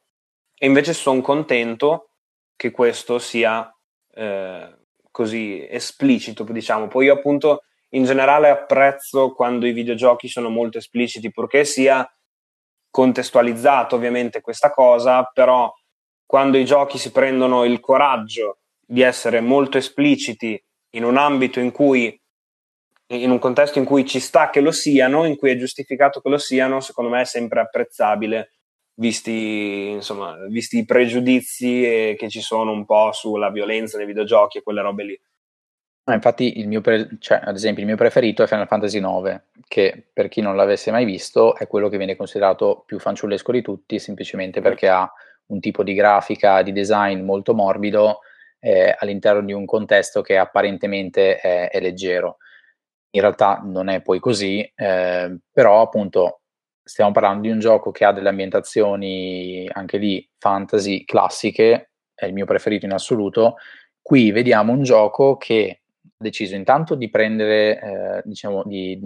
E invece sono contento che questo sia eh, così esplicito, diciamo. Poi io appunto in generale apprezzo quando i videogiochi sono molto espliciti, purché sia contestualizzato ovviamente questa cosa, però quando i giochi si prendono il coraggio di essere molto espliciti in un ambito in cui in un contesto in cui ci sta che lo siano, in cui è giustificato che lo siano, secondo me è sempre apprezzabile, visti, insomma, visti i pregiudizi che ci sono un po' sulla violenza nei videogiochi e quelle robe lì. Ah, infatti, pre- cioè, ad esempio, il mio preferito è Final Fantasy IX, che per chi non l'avesse mai visto è quello che viene considerato più fanciullesco di tutti, semplicemente perché ha un tipo di grafica, di design molto morbido eh, all'interno di un contesto che apparentemente è, è leggero in realtà non è poi così, eh, però appunto stiamo parlando di un gioco che ha delle ambientazioni anche lì fantasy classiche, è il mio preferito in assoluto. Qui vediamo un gioco che ha deciso intanto di prendere, eh, diciamo, di,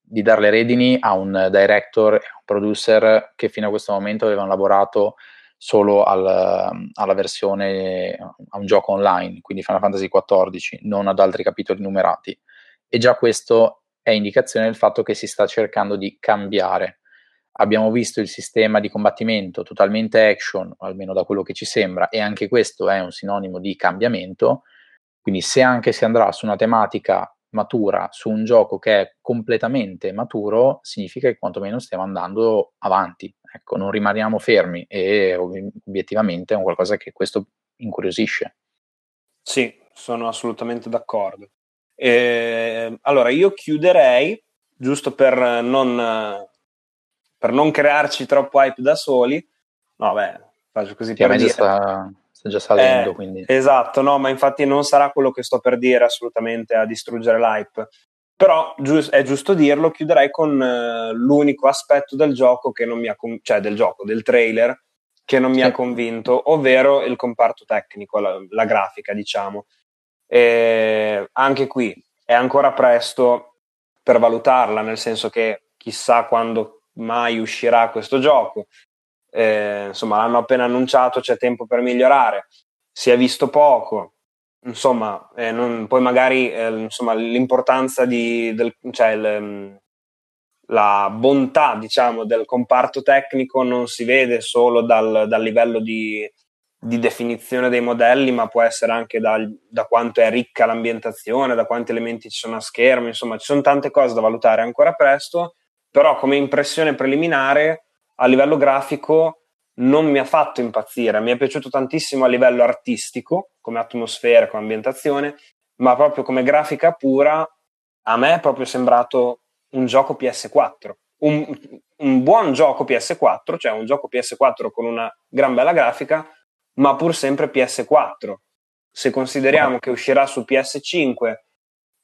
di dare le redini a un director e un producer che fino a questo momento avevano lavorato solo al, alla versione, a un gioco online, quindi Final Fantasy XIV, non ad altri capitoli numerati e già questo è indicazione del fatto che si sta cercando di cambiare. Abbiamo visto il sistema di combattimento totalmente action, almeno da quello che ci sembra, e anche questo è un sinonimo di cambiamento. Quindi se anche si andrà su una tematica matura su un gioco che è completamente maturo, significa che quantomeno stiamo andando avanti, ecco, non rimaniamo fermi e obiettivamente è un qualcosa che questo incuriosisce. Sì, sono assolutamente d'accordo. E, allora, io chiuderei, giusto per non, per non crearci troppo hype da soli, no, beh, faccio così sì, per dire. Sta, sta già salendo, eh, quindi. Esatto, no, ma infatti non sarà quello che sto per dire assolutamente a distruggere l'hype. Però gius- è giusto dirlo, chiuderei con uh, l'unico aspetto del gioco che non mi ha con- cioè del gioco, del trailer che non mi sì. ha convinto, ovvero il comparto tecnico, la, la grafica, diciamo. E anche qui è ancora presto per valutarla, nel senso che chissà quando mai uscirà questo gioco. Eh, insomma, l'hanno appena annunciato, c'è tempo per migliorare. Si è visto poco, insomma, eh, non, poi magari eh, insomma, l'importanza di, del, cioè il, la bontà, diciamo, del comparto tecnico non si vede solo dal, dal livello di, di definizione dei modelli, ma può essere anche da, da, quanto è ricca l'ambientazione, da quanti elementi ci sono a schermo, insomma ci sono tante cose da valutare ancora presto, però come impressione preliminare a livello grafico non mi ha fatto impazzire, mi è piaciuto tantissimo a livello artistico, come atmosfera, come ambientazione, ma proprio come grafica pura a me è proprio sembrato un gioco PS4. Un, un buon gioco PS4, cioè un gioco PS4 con una gran bella grafica, ma pur sempre PS4. Se consideriamo che uscirà su PS5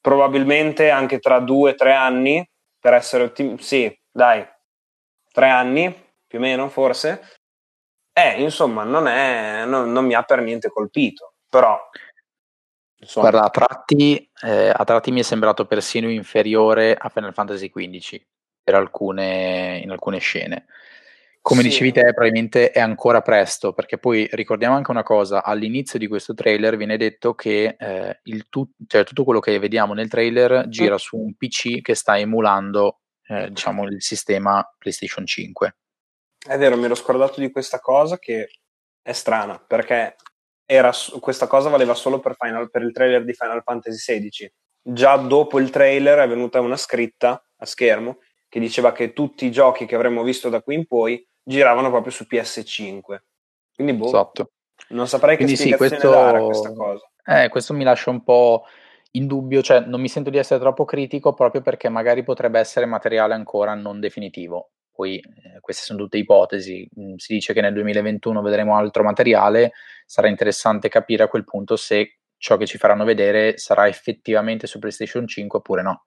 probabilmente anche tra due o tre anni, per essere ottimisti, sì, dai, tre anni più o meno forse, eh, insomma, non, è, non, non mi ha per niente colpito, però... Insomma. Guarda, a tratti, eh, a tratti mi è sembrato persino inferiore a Final Fantasy XV per alcune, in alcune scene. Come sì. dicevi te, probabilmente è ancora presto, perché poi ricordiamo anche una cosa, all'inizio di questo trailer viene detto che eh, tu- cioè, tutto quello che vediamo nel trailer gira su un PC che sta emulando eh, diciamo, il sistema PlayStation 5. È vero, mi ero scordato di questa cosa che è strana, perché era, questa cosa valeva solo per, Final, per il trailer di Final Fantasy XVI. Già dopo il trailer è venuta una scritta a schermo che diceva che tutti i giochi che avremmo visto da qui in poi giravano proprio su PS5. Quindi boh, esatto. non saprei Quindi che sì, questo, dare questa cosa. Eh, questo mi lascia un po' in dubbio, cioè non mi sento di essere troppo critico proprio perché magari potrebbe essere materiale ancora non definitivo. Poi eh, queste sono tutte ipotesi, mm, si dice che nel 2021 vedremo altro materiale, sarà interessante capire a quel punto se ciò che ci faranno vedere sarà effettivamente su PlayStation 5 oppure no.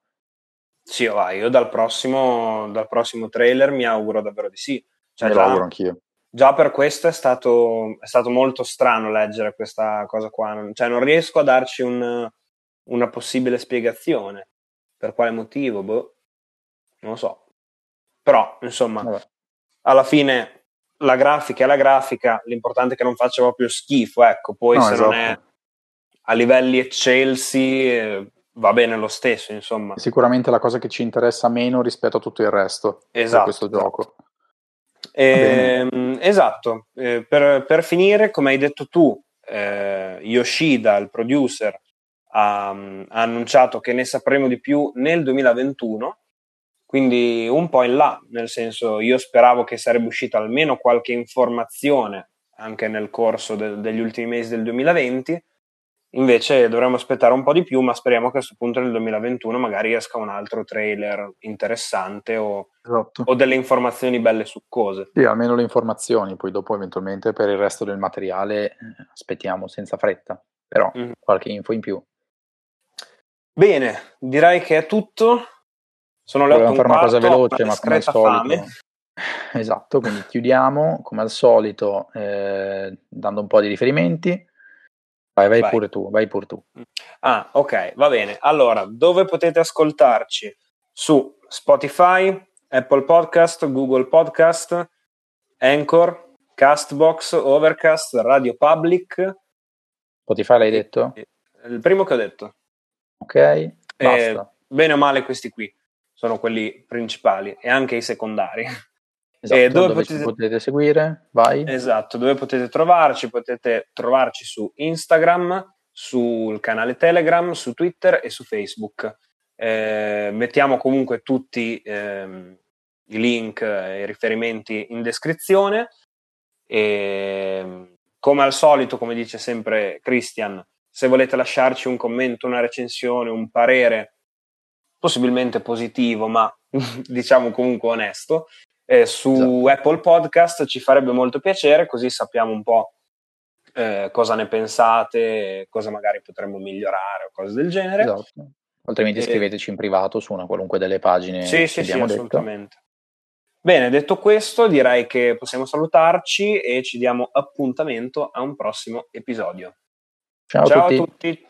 Sì, vai, io dal prossimo, dal prossimo trailer mi auguro davvero di sì. Cioè, Me lo auguro anch'io. Già per questo è stato, è stato, molto strano leggere questa cosa qua. Cioè, non riesco a darci un, una possibile spiegazione. Per quale motivo? Boh, non lo so. Però, insomma, Vabbè. alla fine la grafica è la grafica, l'importante è che non faccia proprio schifo, ecco. Poi no, se esatto. non è esatto. a livelli eccelsi eh, va bene lo stesso, insomma. Sicuramente la cosa che ci interessa meno rispetto a tutto il resto esatto, di questo gioco. Eh, esatto, eh, per, per, finire, come hai detto tu, eh, Yoshida, il producer, ha, ha, annunciato che ne sapremo di più nel 2021, quindi un po' in là, nel senso io speravo che sarebbe uscita almeno qualche informazione anche nel corso de- degli ultimi mesi del 2020 Invece dovremmo aspettare un po' di più, ma speriamo che a questo punto nel 2021 magari esca un altro trailer interessante o, esatto. o delle informazioni belle succose. Sì, almeno le informazioni, poi dopo eventualmente per il resto del materiale eh, aspettiamo senza fretta, però mm-hmm. qualche info in più. Bene, direi che è tutto. Sono le Volevamo fare una cosa veloce, ma come al solito. Fame. Esatto, quindi chiudiamo come al solito eh, dando un po' di riferimenti Vai, vai, vai, pure tu, vai pure tu. Ah, ok, va bene. Allora, dove potete ascoltarci? Su Spotify, Apple Podcast, Google Podcast, Anchor, Castbox, Overcast, Radio Public. Spotify l'hai detto? Il primo che ho detto. Ok, basta. Eh, bene o male questi qui sono quelli principali e anche i secondari. Esatto, e dove, dove potete... potete seguire? Vai. Esatto, dove potete trovarci? Potete trovarci su Instagram, sul canale Telegram, su Twitter e su Facebook. Eh, mettiamo comunque tutti ehm, i link e i riferimenti in descrizione. E, come al solito, come dice sempre Christian, se volete lasciarci un commento, una recensione, un parere, possibilmente positivo, ma diciamo comunque onesto, eh, su esatto. Apple Podcast ci farebbe molto piacere, così sappiamo un po' eh, cosa ne pensate, cosa magari potremmo migliorare o cose del genere. Esatto. Altrimenti e... scriveteci in privato su una qualunque delle pagine sì, sì, sì, assolutamente. Bene, detto questo, direi che possiamo salutarci e ci diamo appuntamento a un prossimo episodio. Ciao, Ciao a tutti. A tutti.